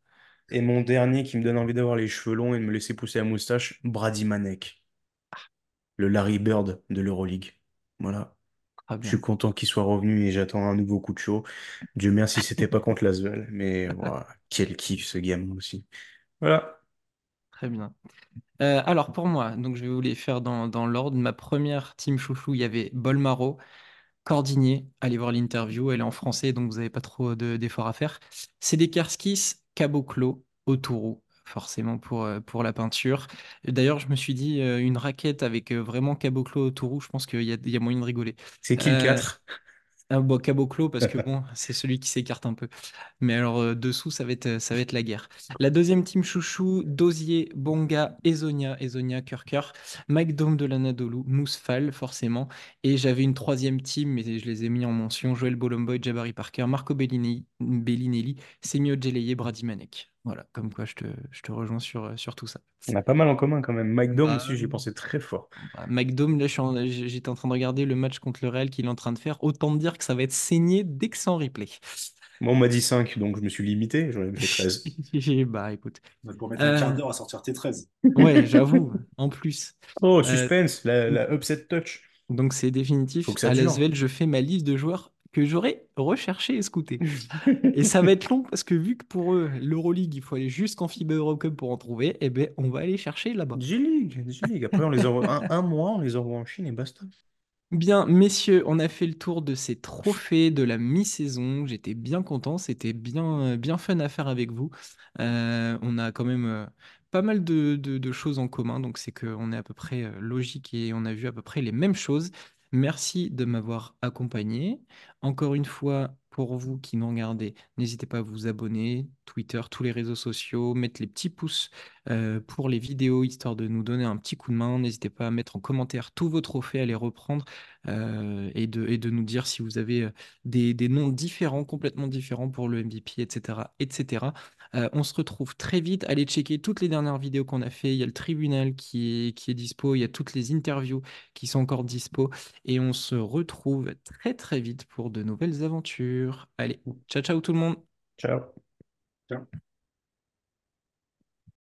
Et mon dernier qui me donne envie d'avoir les cheveux longs et de me laisser pousser la moustache, Brady Manek, le Larry Bird de l'Euroleague. Voilà. Je suis content qu'il soit revenu et j'attends un nouveau coup de chaud. Dieu merci, c'était pas contre l'Asvel, mais voilà, quel kiff ce game aussi. Voilà. Très bien. Euh, alors pour moi, donc je vais vous les faire dans, dans l'ordre. Ma première team chouchou, il y avait Bolmaro, Cordigné. Allez voir l'interview, elle est en français, donc vous n'avez pas trop de- d'efforts à faire. C'est des Kerskis, Caboclo, Autourou, forcément pour, euh, pour la peinture. D'ailleurs, je me suis dit, euh, une raquette avec euh, vraiment Caboclo, Autourou, je pense qu'il y y a moyen de rigoler. C'est qui le Euh, 4? Ah, bon, Caboclo, parce que bon, c'est celui qui s'écarte un peu. Mais alors, euh, dessous, ça va être, ça va être la guerre. La deuxième team chouchou, Dozier, Bonga, Ezonia, Ezonia, Cœur, Mike Dome de l'Anadolu, Mousfal, forcément. Et j'avais une troisième team, mais je les ai mis en mention, Joël Bolomboy, Jabari Parker, Marco Bellinelli, Bellinelli Semio Geleye, Brady Manek. Voilà, comme quoi je te, je te rejoins sur, euh, sur tout ça. On a pas mal en commun quand même. Mike Dome Bah, aussi, j'y pensé très fort. bah, Mike Dome, là, je suis en- j'étais en train de regarder le match contre le Real qu'il est en train de faire. Autant te dire que ça va être saigné dès que c'est en replay. Moi, on m'a dit 5, donc je me suis limité, j'en ai fait 13. Bah écoute. Pour mettre un quart Euh, d'heure à sortir tes 13. ouais, j'avoue, en plus. Oh, Euh, suspense, la, la upset touch. donc c'est Faut définitif. que ça À l'Asvel, je fais ma liste de joueurs que j'aurais recherché et scouté. Et ça va être long parce que vu que pour eux, l'Euroleague, il faut aller jusqu'en FIBA Eurocup pour en trouver, eh ben, on va aller chercher là-bas. G-League, G-League. Après, on les envoie un, un mois, on les envoie en Chine et basta. Bien, messieurs, on a fait le tour de ces trophées de la mi-saison. J'étais bien content, c'était bien, bien fun à faire avec vous. Euh, on a quand même euh, pas mal de, de- de choses en commun, donc c'est qu'on est à peu près euh, logique et on a vu à peu près les mêmes choses. Merci de m'avoir accompagné. Encore une fois, pour vous qui nous regardez, n'hésitez pas à vous abonner, Twitter, tous les réseaux sociaux, mettre les petits pouces euh, pour les vidéos, histoire de nous donner un petit coup de main. N'hésitez pas à mettre en commentaire tous vos trophées, à les reprendre euh, et de, nous dire si vous avez euh, des, noms différents, complètement différents pour le MVP, etc. Euh, on se retrouve très vite. Allez checker toutes les dernières vidéos qu'on a fait. Il y a le tribunal qui est, qui est dispo, il y a toutes les interviews qui sont encore dispo. Et on se retrouve très très vite pour de nouvelles aventures. Allez, ciao ciao tout le monde. Ciao. Tiens.